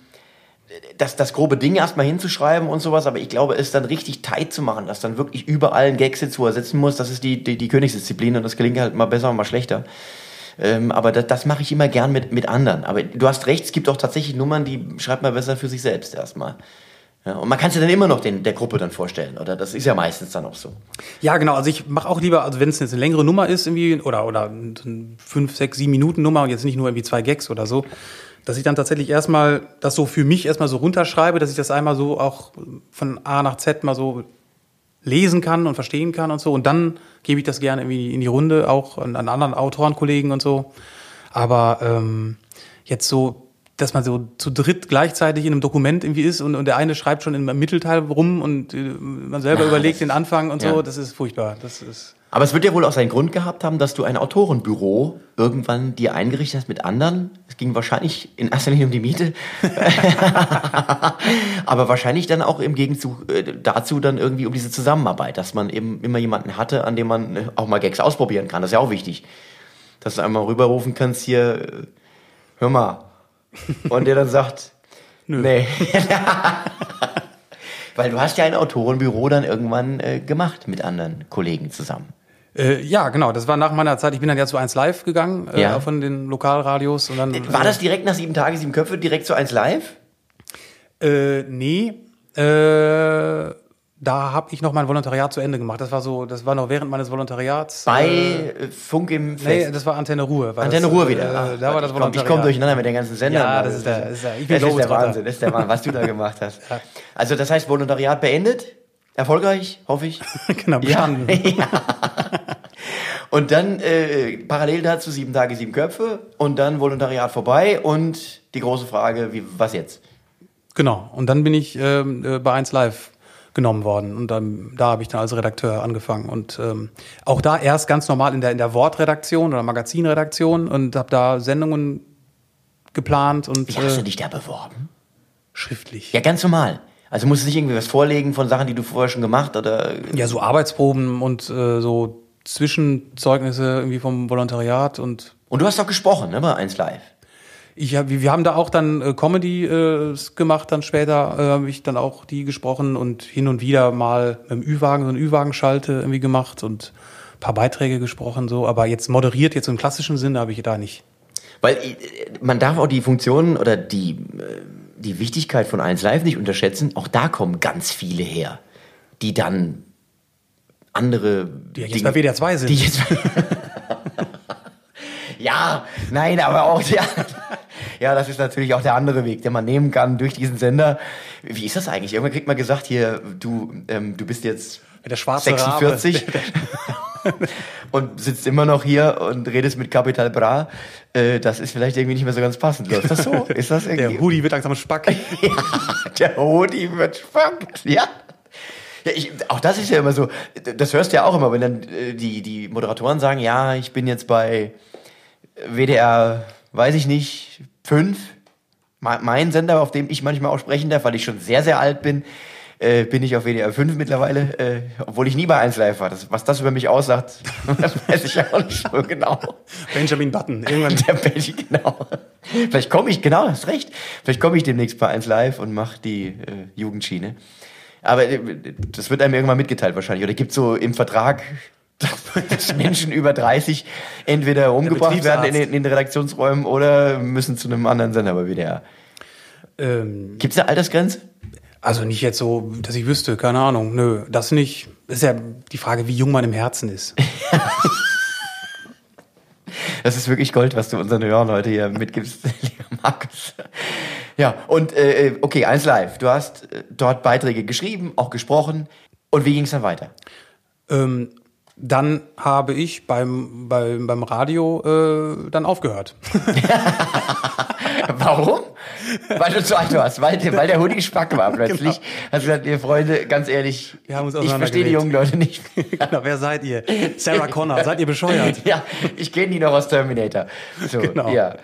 das, das grobe Ding erstmal hinzuschreiben und sowas, aber ich glaube, es dann richtig tight zu machen, dass dann wirklich überall ein Gag sitzt, wo er sitzen muss, das ist die, die, die Königsdisziplin und das gelingt halt mal besser und mal schlechter. Ähm, aber das, das mache ich immer gern mit, mit anderen. Aber du hast recht, es gibt auch tatsächlich Nummern, die schreibt man besser für sich selbst erstmal. Ja, und man kann es ja dann immer noch den, der Gruppe dann vorstellen, oder? Das ist ja meistens dann auch so. Ja, genau. Also ich mache auch lieber, also wenn es jetzt eine längere Nummer ist, irgendwie, oder, oder fünf, sechs, sieben Minuten Nummer und jetzt nicht nur irgendwie zwei Gags oder so, dass ich dann tatsächlich erstmal das so für mich erstmal so runterschreibe, dass ich das einmal so auch von A nach Z mal so lesen kann und verstehen kann und so. Und dann gebe ich das gerne irgendwie in die Runde, auch an, an anderen Autorenkollegen und so. Aber ähm, jetzt so dass man so zu dritt gleichzeitig in einem Dokument irgendwie ist und, und der eine schreibt schon im Mittelteil rum und äh, man selber ja, überlegt den Anfang und ja. so, das ist furchtbar. Das ist Aber es wird ja wohl auch seinen Grund gehabt haben, dass du ein Autorenbüro irgendwann dir eingerichtet hast mit anderen. Es ging wahrscheinlich in erster Linie um die Miete, aber wahrscheinlich dann auch im Gegenzug äh, dazu dann irgendwie um diese Zusammenarbeit, dass man eben immer jemanden hatte, an dem man äh, auch mal Gags ausprobieren kann. Das ist ja auch wichtig, dass du einmal rüberrufen kannst hier, hör mal, und der dann sagt, Nö. nee. Weil du hast ja ein Autorenbüro dann irgendwann äh, gemacht mit anderen Kollegen zusammen. Äh, ja, genau. Das war nach meiner Zeit. Ich bin dann ja zu 1 Live gegangen äh, ja. von den Lokalradios. Und dann, war das direkt nach sieben Tage, sieben Köpfe, direkt zu 1 Live? Äh, nee. Äh, da habe ich noch mein Volontariat zu Ende gemacht. Das war so, das war noch während meines Volontariats. Bei äh, Funk im Fest? Nee, das war Antenne Ruhe. Antenne das, Ruhe wieder. Äh, ah, da war das Volontariat. Ich komme durcheinander mit den ganzen Sendern. Ja, das ist der, ist der, ich bin das ist der Wahnsinn, das ist der Wahnsinn, was du da gemacht hast. Ja. Also das heißt Volontariat beendet, erfolgreich, hoffe ich. genau, bestanden. Ja. ja. Und dann äh, parallel dazu sieben Tage, sieben Köpfe und dann Volontariat vorbei und die große Frage, wie, was jetzt? Genau, und dann bin ich ähm, äh, bei 1 Live genommen worden. Und dann, da habe ich dann als Redakteur angefangen. Und ähm, auch da erst ganz normal in der, in der Wortredaktion oder Magazinredaktion und habe da Sendungen geplant. Und, Wie hast du äh, dich da beworben? Schriftlich. Ja, ganz normal. Also musst du nicht irgendwie was vorlegen von Sachen, die du vorher schon gemacht oder? Ja, so Arbeitsproben und äh, so Zwischenzeugnisse irgendwie vom Volontariat und. Und du hast doch gesprochen, ne, bei 1 Live. Ich hab, wir haben da auch dann äh, Comedy äh, gemacht, dann später äh, habe ich dann auch die gesprochen und hin und wieder mal mit dem Ü-Wagen, so eine Ü-Wagen-Schalte irgendwie gemacht und ein paar Beiträge gesprochen, so, aber jetzt moderiert, jetzt im klassischen Sinne habe ich da nicht. Weil äh, man darf auch die Funktionen oder die, äh, die Wichtigkeit von 1 Live nicht unterschätzen. Auch da kommen ganz viele her, die dann andere Die jetzt bei WDR 2 sind. Die jetzt ja, nein, aber auch ja, ja, das ist natürlich auch der andere Weg, den man nehmen kann durch diesen Sender. Wie ist das eigentlich? Irgendwann kriegt man gesagt, hier, du, ähm, du bist jetzt der schwarze 46 und sitzt immer noch hier und redest mit Capital Bra. Äh, das ist vielleicht irgendwie nicht mehr so ganz passend. Läuft das so? Ist das irgendwie? Der Hoodie wird langsam spack. Ja, der Hoodie wird spannend. Ja. Ja, ich, auch das ist ja immer so, das hörst du ja auch immer, wenn dann äh, die, die Moderatoren sagen, ja, ich bin jetzt bei WDR, weiß ich nicht, fünf. Me- Mein Sender, auf dem ich manchmal auch sprechen darf, weil ich schon sehr, sehr alt bin, äh, bin ich auf WDR 5 mittlerweile, äh, obwohl ich nie bei 1 Live war. Das, was das über mich aussagt, das weiß ich auch nicht so genau. Benjamin Button. Irgendwann. Der Benji, genau. Vielleicht komme ich, genau, hast recht. Vielleicht komme ich demnächst bei 1 Live und mache die äh, Jugendschiene. Aber äh, das wird einem irgendwann mitgeteilt wahrscheinlich. Oder gibt so im Vertrag, dass Menschen über 30 entweder umgebracht werden in, den- in den Redaktionsräumen oder müssen zu einem anderen Sender bei WDR. Ähm, Gibt es eine Altersgrenze? also nicht jetzt so, dass ich wüsste, keine Ahnung. Nö, das nicht. Das ist ja die Frage, wie jung man im Herzen ist. Das ist wirklich Gold, was du unseren Hörern heute hier mitgibst, lieber Markus. Ja, und äh, okay, eins live. Du hast äh, dort Beiträge geschrieben, auch gesprochen. Und wie ging es dann weiter? Ähm, dann habe ich beim, beim, beim Radio äh, dann aufgehört. Warum? Weil du zu alt warst, weil, weil der Hoodie spack war plötzlich. Hast du gesagt, ihr Freunde, ganz ehrlich, Wir haben uns ich verstehe die jungen Leute nicht. genau, wer seid ihr? Sarah Connor, seid ihr bescheuert? ja, ich kenne die noch aus Terminator. So, Genau. ja.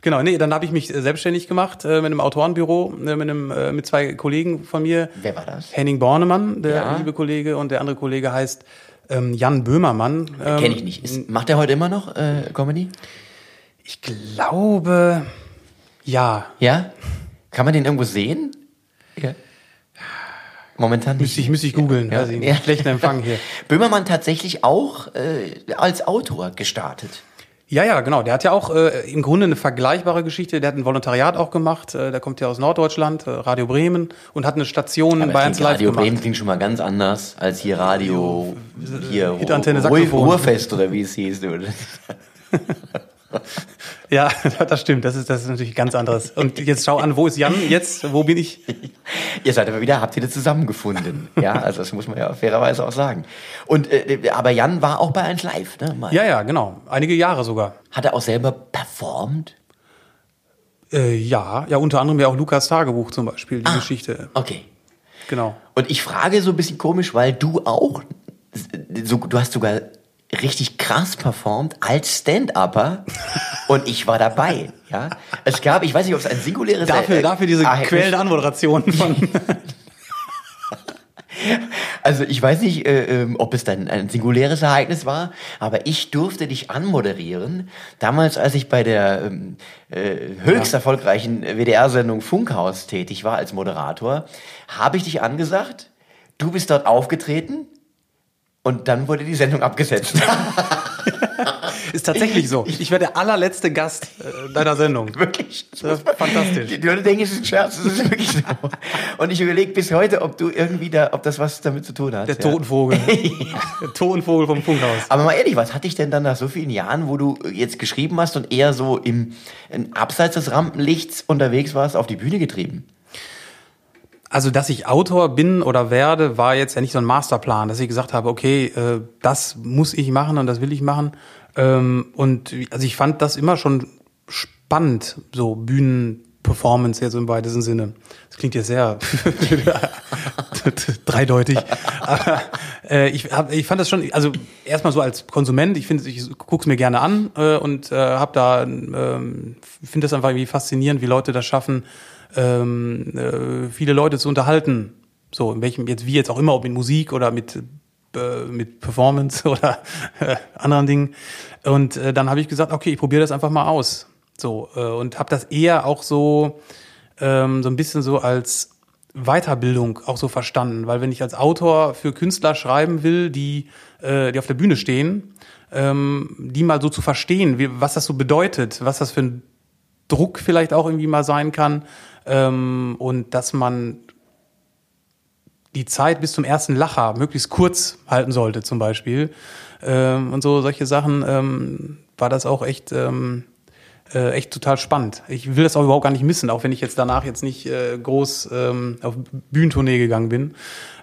Genau, nee, dann habe ich mich äh, selbstständig gemacht äh, mit einem Autorenbüro, äh, mit, einem, äh, mit zwei Kollegen von mir. Wer war das? Henning Bornemann, der Ja. liebe Kollege, und der andere Kollege heißt ähm, Jan Böhmermann. Ähm, Kenne ich nicht. Ist, macht er heute immer noch äh, Comedy? Ich glaube, ja. Ja? Kann man den irgendwo sehen? Ja. Momentan nicht. Müsste ich, müsste ich googeln. Ja. Also, Ja. Schlechten Empfang hier. Böhmermann tatsächlich auch äh, als Autor gestartet. Ja, ja, genau. Der hat ja auch äh, im Grunde eine vergleichbare Geschichte. Der hat ein Volontariat auch gemacht. Äh, der kommt ja aus Norddeutschland, äh, Radio Bremen, und hat eine Station Aber bei 1 Live Radio gemacht. Bremen klingt schon mal ganz anders als hier Radio, hier Hitantenne Ruhr-. Ruhrfest oder wie es hieß. Ja, das stimmt. Das ist, das ist natürlich ganz anderes. Und jetzt schau an, wo ist Jan jetzt? Wo bin ich? Ihr seid aber wieder, habt ihr das zusammengefunden. Ja, also das muss man ja fairerweise auch sagen. Und äh, aber Jan war auch bei 1 Live, ne? Mal. Ja, ja, genau. Einige Jahre sogar. Hat er auch selber performt? Äh, ja, ja, unter anderem ja auch Lukas Tagebuch zum Beispiel, Ah. die Geschichte. Okay. Genau. Und ich frage so ein bisschen komisch, weil du auch, so, du hast sogar richtig krass performt als Stand-Upper und ich war dabei. Ja, es gab, ich weiß nicht, ob es ein singuläres Dafür, äh, dafür diese ah, quälende Anmoderation von. Also ich weiß nicht, äh, ähm, ob es dann ein singuläres Ereignis war, aber ich durfte dich anmoderieren. Damals, als ich bei der ähm, äh, höchst erfolgreichen WDR-Sendung Funkhaus tätig war als Moderator, habe ich dich angesagt. Du bist dort aufgetreten und dann wurde die Sendung abgesetzt. ist tatsächlich so. Ich werde der allerletzte Gast äh, deiner Sendung. Wirklich. Das ist fantastisch. Die, die Leute denken, es ist ein Scherz, es ist wirklich so. Und ich überlege bis heute, ob du irgendwie da, ob das was damit zu tun hat. Der ja. Totenvogel. Der Totenvogel vom Funkhaus. Aber mal ehrlich, was hat dich denn dann nach so vielen Jahren, wo du jetzt geschrieben hast und eher so im, im Abseits des Rampenlichts unterwegs warst, auf die Bühne getrieben? Also, dass ich Autor bin oder werde, war jetzt ja nicht so ein Masterplan, dass ich gesagt habe, okay, äh, das muss ich machen und das will ich machen. Ähm, und also ich fand das immer schon spannend, so Bühnenperformance jetzt im weitesten Sinne. Das klingt jetzt sehr dreideutig. Aber äh, ich, hab, ich fand das schon, also erstmal so als Konsument, ich finde, ich guck's mir gerne an äh, und äh, habe da, ähm, finde das einfach irgendwie faszinierend, wie Leute das schaffen, ähm, äh, viele Leute zu unterhalten. So, in welchem, jetzt wie jetzt auch immer, ob mit Musik oder mit, äh, mit Performance oder äh, anderen Dingen. Und äh, dann habe ich gesagt, okay, ich probiere das einfach mal aus. So, äh, und habe das eher auch so, ähm, so ein bisschen so als Weiterbildung auch so verstanden. Weil wenn ich als Autor für Künstler schreiben will, die, äh, die auf der Bühne stehen, ähm, die mal so zu verstehen, wie, was das so bedeutet, was das für ein Druck vielleicht auch irgendwie mal sein kann ähm, und dass man die Zeit bis zum ersten Lacher möglichst kurz halten sollte zum Beispiel ähm, und so solche Sachen ähm, war das auch echt ähm, äh, echt total spannend. Ich will das auch überhaupt gar nicht missen, auch wenn ich jetzt danach jetzt nicht äh, groß ähm, auf Bühnentournee gegangen bin.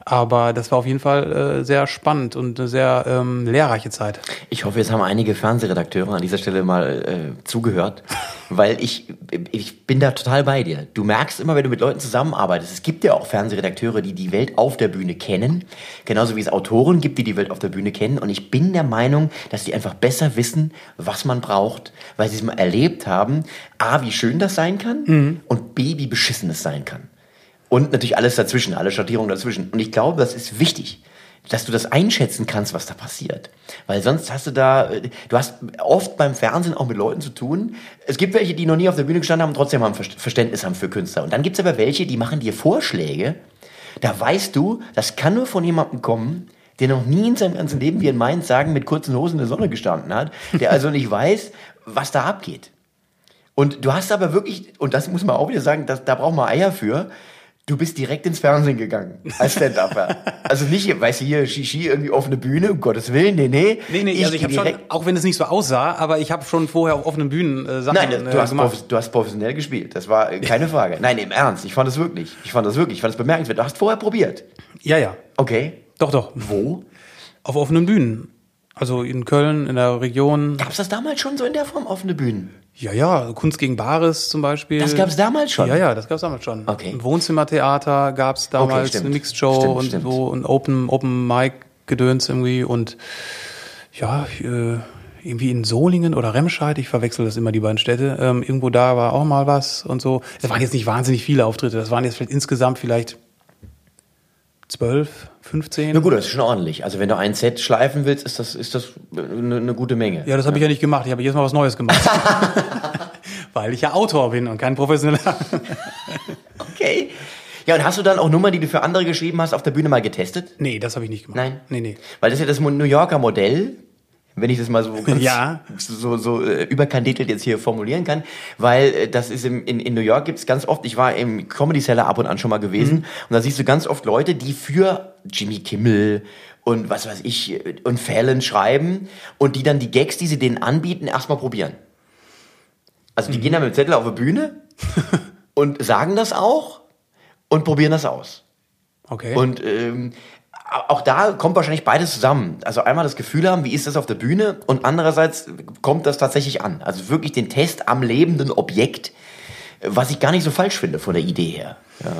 Aber das war auf jeden Fall äh, sehr spannend und eine sehr ähm, lehrreiche Zeit. Ich hoffe, jetzt haben einige Fernsehredakteure an dieser Stelle mal äh, zugehört, weil ich, ich bin da total bei dir. Du merkst immer, wenn du mit Leuten zusammenarbeitest, es gibt ja auch Fernsehredakteure, die die Welt auf der Bühne kennen, genauso wie es Autoren gibt, die die Welt auf der Bühne kennen. Und ich bin der Meinung, dass die einfach besser wissen, was man braucht, weil sie es mal erlebt haben. A, wie schön das sein kann mhm. und B, wie beschissen es sein kann. Und natürlich alles dazwischen, alle Schattierungen dazwischen. Und ich glaube, das ist wichtig, dass du das einschätzen kannst, was da passiert. Weil sonst hast du da, du hast oft beim Fernsehen auch mit Leuten zu tun. Es gibt welche, die noch nie auf der Bühne gestanden haben und trotzdem haben Verständnis haben für Künstler. Und dann gibt es aber welche, die machen dir Vorschläge. Da weißt du, das kann nur von jemandem kommen, der noch nie in seinem ganzen Leben, wie in Mainz sagen, mit kurzen Hosen in der Sonne gestanden hat, der also nicht weiß, was da abgeht. Und du hast aber wirklich, und das muss man auch wieder sagen, das, da braucht man Eier für, Du bist direkt ins Fernsehen gegangen als Stand-Upper. also nicht, weißt du, hier Shishi irgendwie offene Bühne, um Gottes Willen, nee, nee. Nee, nee, ich, also ich habe schon, auch wenn es nicht so aussah, aber ich habe schon vorher auf offenen Bühnen äh, Sachen Nein, du, äh, hast gemacht. du hast professionell gespielt, das war keine Frage. Nein, im Ernst, ich fand das wirklich. Ich fand das wirklich, ich fand das bemerkenswert. Du hast vorher probiert. Ja, ja. Okay. Doch, doch. Wo? Auf offenen Bühnen. Also in Köln, in der Region. Gab's das damals schon so in der Form, offene Bühnen? Ja, ja, Kunst gegen Bares zum Beispiel. Das gab es damals schon? Ja, ja, das gab es damals schon. Okay. Ein Wohnzimmertheater gab es damals, okay, eine Mixed Show stimmt, und stimmt. so ein Open, Open Mic Gedöns irgendwie und ja, äh, irgendwie in Solingen oder Remscheid, ich verwechsel das immer, die beiden Städte, ähm, irgendwo da war auch mal was und so. Das waren jetzt nicht wahnsinnig viele Auftritte, das waren jetzt vielleicht insgesamt vielleicht 12, 15. Na gut, das ist schon ordentlich. Also wenn du ein Set schleifen willst, ist das, ist das eine, eine gute Menge. Ja, das habe ich ja nicht gemacht. Ich habe jedes Mal was Neues gemacht. Weil ich ja Autor bin und kein Professioneller. okay. Ja, und hast du dann auch Nummern, die du für andere geschrieben hast, auf der Bühne mal getestet? Nee, das habe ich nicht gemacht. Nein? Nee, nee. Weil das ist ja das New Yorker Modell wenn ich das mal so ja. so, so äh, überkandidelt jetzt hier formulieren kann, weil äh, das ist im, in, in New York gibt's ganz oft, ich war im Comedy Cellar ab und an schon mal gewesen mhm. und da siehst du ganz oft Leute, die für Jimmy Kimmel und was weiß ich äh, und Fallon schreiben und die dann die Gags, die sie denen anbieten, erstmal probieren. Also die mhm. gehen dann mit dem Zettel auf die Bühne und sagen das auch und probieren das aus. Okay. Und ähm, auch da kommt wahrscheinlich beides zusammen. Also einmal das Gefühl haben, wie ist das auf der Bühne und andererseits kommt das tatsächlich an. Also wirklich den Test am lebenden Objekt, was ich gar nicht so falsch finde von der Idee her. Ja.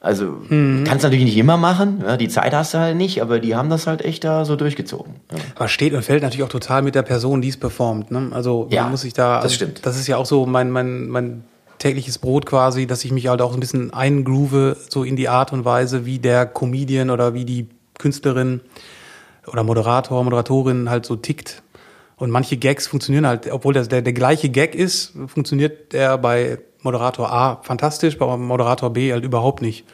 Also mhm. kannst natürlich nicht immer machen, ja, die Zeit hast du halt nicht, aber die haben das halt echt da so durchgezogen. Ja. Aber steht und fällt natürlich auch total mit der Person, die es performt. Ne? Also ja, muss ich da. Also, das stimmt. Das ist ja auch so mein mein mein tägliches Brot quasi, dass ich mich halt auch ein bisschen eingroove, so in die Art und Weise, wie der Comedian oder wie die Künstlerin oder Moderator, Moderatorin halt so tickt. Und manche Gags funktionieren halt, obwohl das der, der gleiche Gag ist, funktioniert er bei Moderator A fantastisch, bei Moderator B halt überhaupt nicht.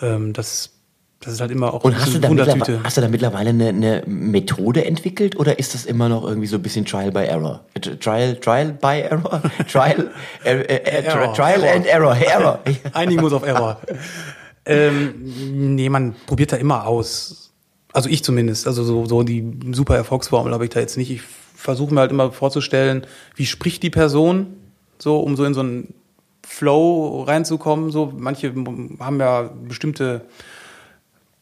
Ähm, das das ist halt immer auch Und hast du, da mittlerweile, hast du da mittlerweile eine, eine, Methode entwickelt oder ist das immer noch irgendwie so ein bisschen Trial by Error? Trial, Trial by Error? Trial, äh, äh, äh, error. Trial error. and Error. Error. Einigen muss auf Error. ähm, nee, man probiert da immer aus. Also ich zumindest. Also so, so die super Erfolgsformel habe ich da jetzt nicht. Ich versuche mir halt immer vorzustellen, wie spricht die Person, so um so in so einen Flow reinzukommen. So manche haben ja bestimmte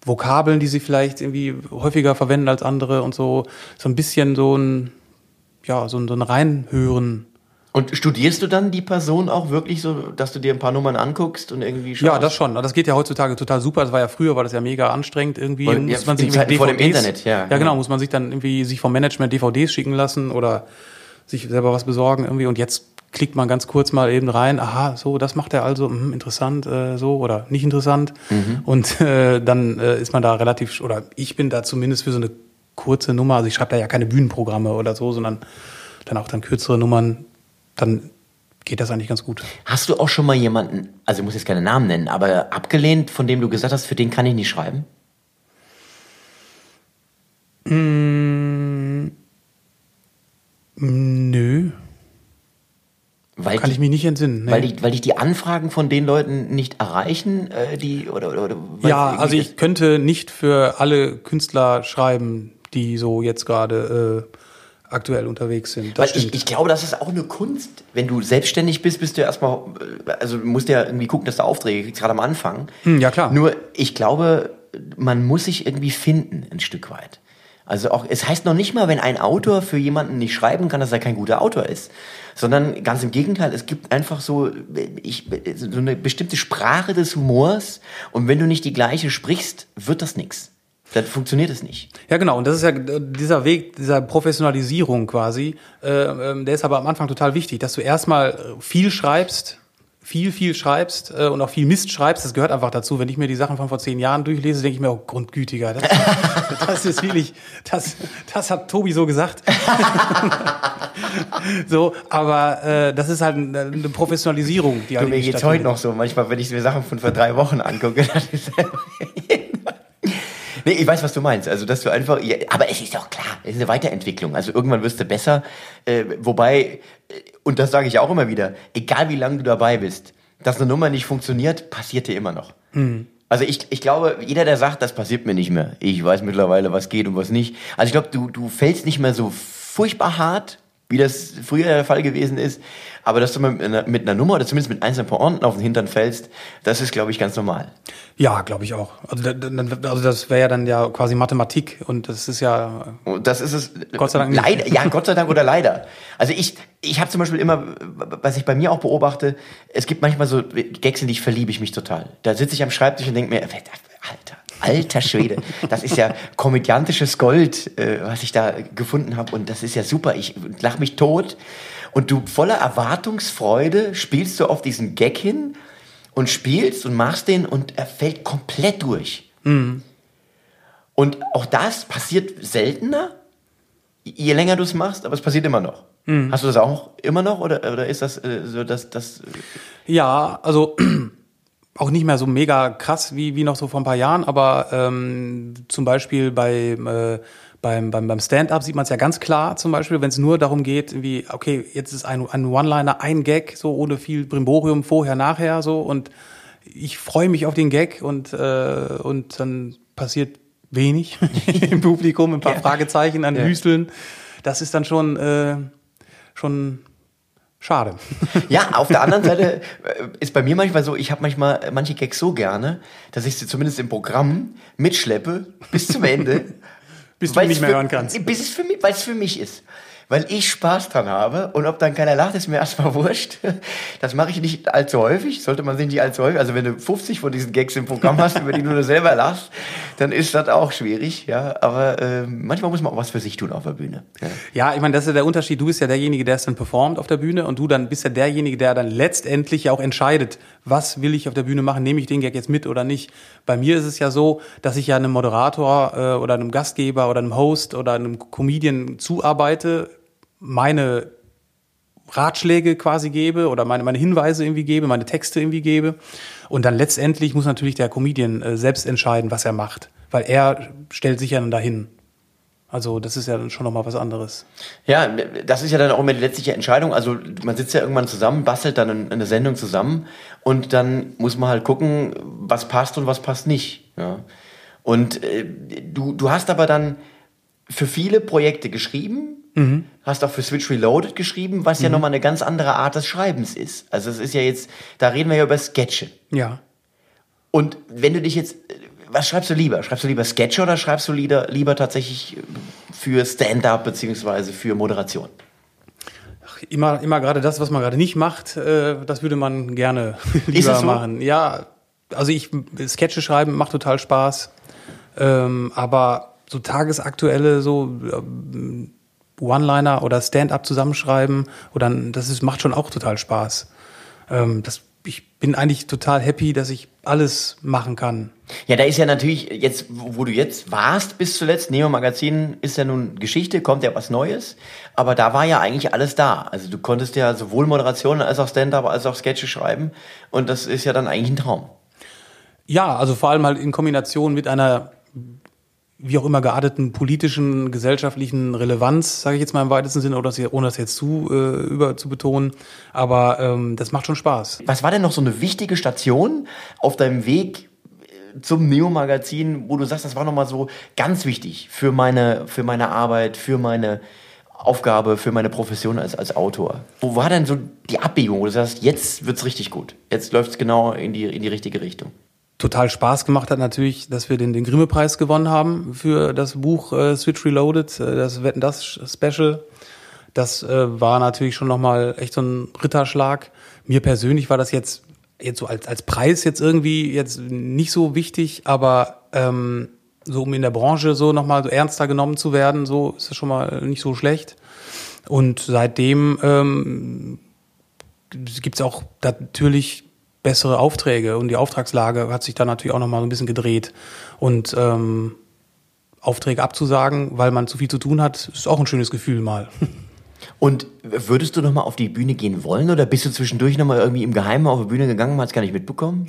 Vokabeln, die sie vielleicht irgendwie häufiger verwenden als andere und so, so ein bisschen so ein, ja, so ein, so ein Reinhören. Und studierst du dann die Person auch wirklich so, dass du dir ein paar Nummern anguckst und irgendwie schaust? Ja, das schon. Das geht ja heutzutage total super. Das war ja früher, war das ja mega anstrengend irgendwie. Und, muss ja, man sich DVDs, vor dem Internet, ja. Ja, genau, muss man sich dann irgendwie sich vom Management DVDs schicken lassen oder sich selber was besorgen irgendwie. Und jetzt klickt man ganz kurz mal eben rein, aha, so, das macht er also, mh, interessant, äh, so oder nicht interessant. Mhm. Und äh, dann äh, ist man da relativ, oder ich bin da zumindest für so eine kurze Nummer, also ich schreibe da ja keine Bühnenprogramme oder so, sondern dann auch dann kürzere Nummern, dann geht das eigentlich ganz gut. Hast du auch schon mal jemanden, also ich muss jetzt keine Namen nennen, aber abgelehnt, von dem du gesagt hast, für den kann ich nicht schreiben? Mm, nö. Weil Kann die, ich mich nicht entsinnen. Nee. weil, die, weil die Anfragen von den Leuten nicht erreichen, äh, die oder oder, oder weil ja, also ich könnte nicht für alle Künstler schreiben, die so jetzt gerade äh, aktuell unterwegs sind. Weil Das ich, stimmt. ich glaube, das ist auch eine Kunst. Wenn du selbstständig bist, bist du erstmal, äh, also du musst ja irgendwie gucken, dass du Aufträge kriegst, gerade am Anfang. Hm, ja, klar. Nur, ich glaube, man muss sich irgendwie finden, ein Stück weit. Also auch, es heißt noch nicht mal, wenn ein Autor für jemanden nicht schreiben kann, dass er kein guter Autor ist. Sondern ganz im Gegenteil, es gibt einfach so, ich, so eine bestimmte Sprache des Humors und wenn du nicht die gleiche sprichst, wird das nix. Dann funktioniert es nicht. Ja, genau. Und das ist ja dieser Weg dieser Professionalisierung quasi. Äh, ähm, der ist aber am Anfang total wichtig, dass du erstmal viel schreibst, viel, viel schreibst äh, und auch viel Mist schreibst. Das gehört einfach dazu. Wenn ich mir die Sachen von vor zehn Jahren durchlese, denke ich mir, oh, grundgütiger. Das, das ist wirklich, das, das hat Tobi so gesagt. so, aber äh, das ist halt eine, eine Professionalisierung, die Du, halt mir irgendwie geht's heute noch so. Manchmal, wenn ich mir Sachen von vor drei Wochen angucke, dann ist Nee, ich weiß, was du meinst. Also, dass du einfach, ja, aber es ist doch klar, es ist eine Weiterentwicklung. Also, irgendwann wirst du besser. Äh, wobei, äh, und das sage ich auch immer wieder, egal wie lange du dabei bist, dass eine Nummer nicht funktioniert, passiert dir immer noch. Also, ich, ich glaube, jeder, der sagt, das passiert mir nicht mehr. Ich weiß mittlerweile, was geht und was nicht. Also, ich glaube, du, du fällst nicht mehr so furchtbar hart, wie das früher der Fall gewesen ist. Aber dass du mit einer, mit einer Nummer oder zumindest mit einzelnen Pointen auf den Hintern fällst, das ist, glaube ich, ganz normal. Ja, glaube ich auch. Also, also das wäre ja dann ja quasi Mathematik und das ist ja Und das ist es. Gott sei Dank nicht. Leider, ja, Gott sei Dank oder leider. Also ich, ich habe zum Beispiel immer, was ich bei mir auch beobachte, es gibt manchmal so Gags, in die ich verliebe ich mich total. Da sitze ich am Schreibtisch und denke mir, Alter, alter Schwede, das ist ja komödiantisches Gold, äh, was ich da gefunden habe und das ist ja super. Ich lach mich tot und du voller Erwartungsfreude spielst du auf diesen Gag hin und spielst und machst den und er fällt komplett durch. Und auch das passiert seltener, je länger du es machst, aber es passiert immer noch. Hast du das auch immer noch oder, oder ist das äh, so, dass das Ja, also auch nicht mehr so mega krass wie, wie noch so vor ein paar Jahren, aber ähm, zum Beispiel bei, äh, beim, beim, beim Stand-up sieht man es ja ganz klar, zum Beispiel, wenn es nur darum geht, wie, okay, jetzt ist ein, ein One-Liner, ein Gag, so ohne viel Brimborium, vorher, nachher, so und ich freue mich auf den Gag und, äh, und dann passiert wenig im Publikum, ein paar Ja. Fragezeichen, ein Ja. Hüsteln. Das ist dann schon, äh, schon schade. Ja, auf der anderen Seite äh, ist bei mir manchmal so, ich habe manchmal äh, manche Gags so gerne, dass ich sie zumindest im Programm mitschleppe bis zum Ende. Bis du nicht mehr für, hören kannst. Bis es für mich, weil es für mich ist. Weil ich Spaß dran habe und ob dann keiner lacht, ist mir erstmal wurscht. Das mache ich nicht allzu häufig, sollte man sich nicht allzu häufig. Also wenn du 50 von diesen Gags im Programm hast, über die du nur selber lachst, dann ist das auch schwierig. Ja, aber äh, manchmal muss man auch was für sich tun auf der Bühne. Ja. Ja, ich meine, das ist ja der Unterschied. Du bist ja derjenige, der es dann performt auf der Bühne und du dann bist ja derjenige, der dann letztendlich ja auch entscheidet, was will ich auf der Bühne machen, nehme ich den Gag jetzt mit oder nicht. Bei mir ist es ja so, dass ich ja einem Moderator äh, oder einem Gastgeber oder einem Host oder einem Comedian zuarbeite, meine Ratschläge quasi gebe oder meine, meine Hinweise irgendwie gebe, meine Texte irgendwie gebe. Und dann letztendlich muss natürlich der Comedian äh, selbst entscheiden, was er macht. Weil er stellt sich ja dann dahin. Also das ist ja dann schon nochmal was anderes. Ja, das ist ja dann auch immer die letztliche Entscheidung. Also man sitzt ja irgendwann zusammen, bastelt dann eine Sendung zusammen und dann muss man halt gucken, was passt und was passt nicht. Ja. Und äh, du, du hast aber dann für viele Projekte geschrieben, hast auch für Switch Reloaded geschrieben, was ja nochmal eine ganz andere Art des Schreibens ist. Also es ist ja jetzt, da reden wir ja über Sketche. Ja. Und wenn du dich jetzt, was schreibst du lieber? Schreibst du lieber Sketche oder schreibst du lieber, lieber tatsächlich für Stand-up beziehungsweise für Moderation? Immer, immer gerade das, was man gerade nicht macht, äh, das würde man gerne lieber so? machen. Ja, also ich Sketche schreiben macht total Spaß, ähm, aber so tagesaktuelle so ähm, One-Liner oder Stand-up zusammenschreiben oder das ist, macht schon auch total Spaß. Ähm, das ich bin eigentlich total happy, dass ich alles machen kann. Ja, da ist ja natürlich jetzt, wo du jetzt warst bis zuletzt, Neo Magazin ist ja nun Geschichte, kommt ja was Neues, aber da war ja eigentlich alles da. Also du konntest ja sowohl Moderationen als auch Stand-up als auch Sketche schreiben und das ist ja dann eigentlich ein Traum. Ja, also vor allem halt in Kombination mit einer wie auch immer gearteten politischen, gesellschaftlichen Relevanz, sage ich jetzt mal im weitesten Sinne, oder ohne das jetzt zu äh, über zu betonen. Aber ähm, das macht schon Spaß. Was war denn noch so eine wichtige Station auf deinem Weg äh, zum Neo-Magazin, wo du sagst, das war nochmal so ganz wichtig für meine, für meine Arbeit, für meine Aufgabe, für meine Profession als, als Autor? Wo war denn so die Abbiegung, wo du sagst, jetzt wird's richtig gut, jetzt läuft's genau in die, in die richtige Richtung? Total Spaß gemacht hat natürlich, dass wir den, den Grimme-Preis gewonnen haben für das Buch äh, Switch Reloaded, äh, das Wetten das Special. Das äh, war natürlich schon nochmal echt so ein Ritterschlag. Mir persönlich war das jetzt jetzt so als als Preis jetzt irgendwie jetzt nicht so wichtig, aber ähm, so um in der Branche so nochmal so ernster genommen zu werden, so ist das schon mal nicht so schlecht. Und seitdem ähm, gibt es auch natürlich bessere Aufträge und die Auftragslage hat sich dann natürlich auch nochmal so ein bisschen gedreht. Und ähm, Aufträge abzusagen, weil man zu viel zu tun hat, ist auch ein schönes Gefühl mal. Und würdest du nochmal auf die Bühne gehen wollen oder bist du zwischendurch nochmal irgendwie im Geheimen auf die Bühne gegangen, man hat es gar nicht mitbekommen?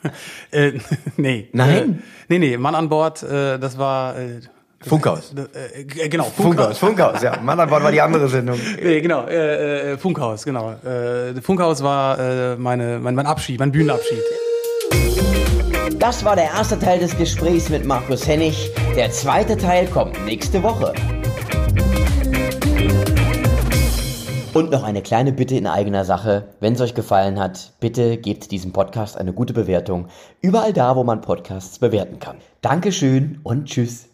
äh, nee. Nein? Äh, nee, nee, Mann an Bord, äh, das war... Äh, Funkhaus. Äh, äh, genau, Funkhaus. Funkhaus, ja. Mann an Bord war die andere Sendung. Nee, genau, äh, äh, Funkhaus, genau. Äh, Funkhaus war äh, meine, mein, mein Abschied, mein Bühnenabschied. Das war der erste Teil des Gesprächs mit Markus Hennig. Der zweite Teil kommt nächste Woche. Und noch eine kleine Bitte in eigener Sache. Wenn es euch gefallen hat, bitte gebt diesem Podcast eine gute Bewertung. Überall da, wo man Podcasts bewerten kann. Dankeschön und tschüss.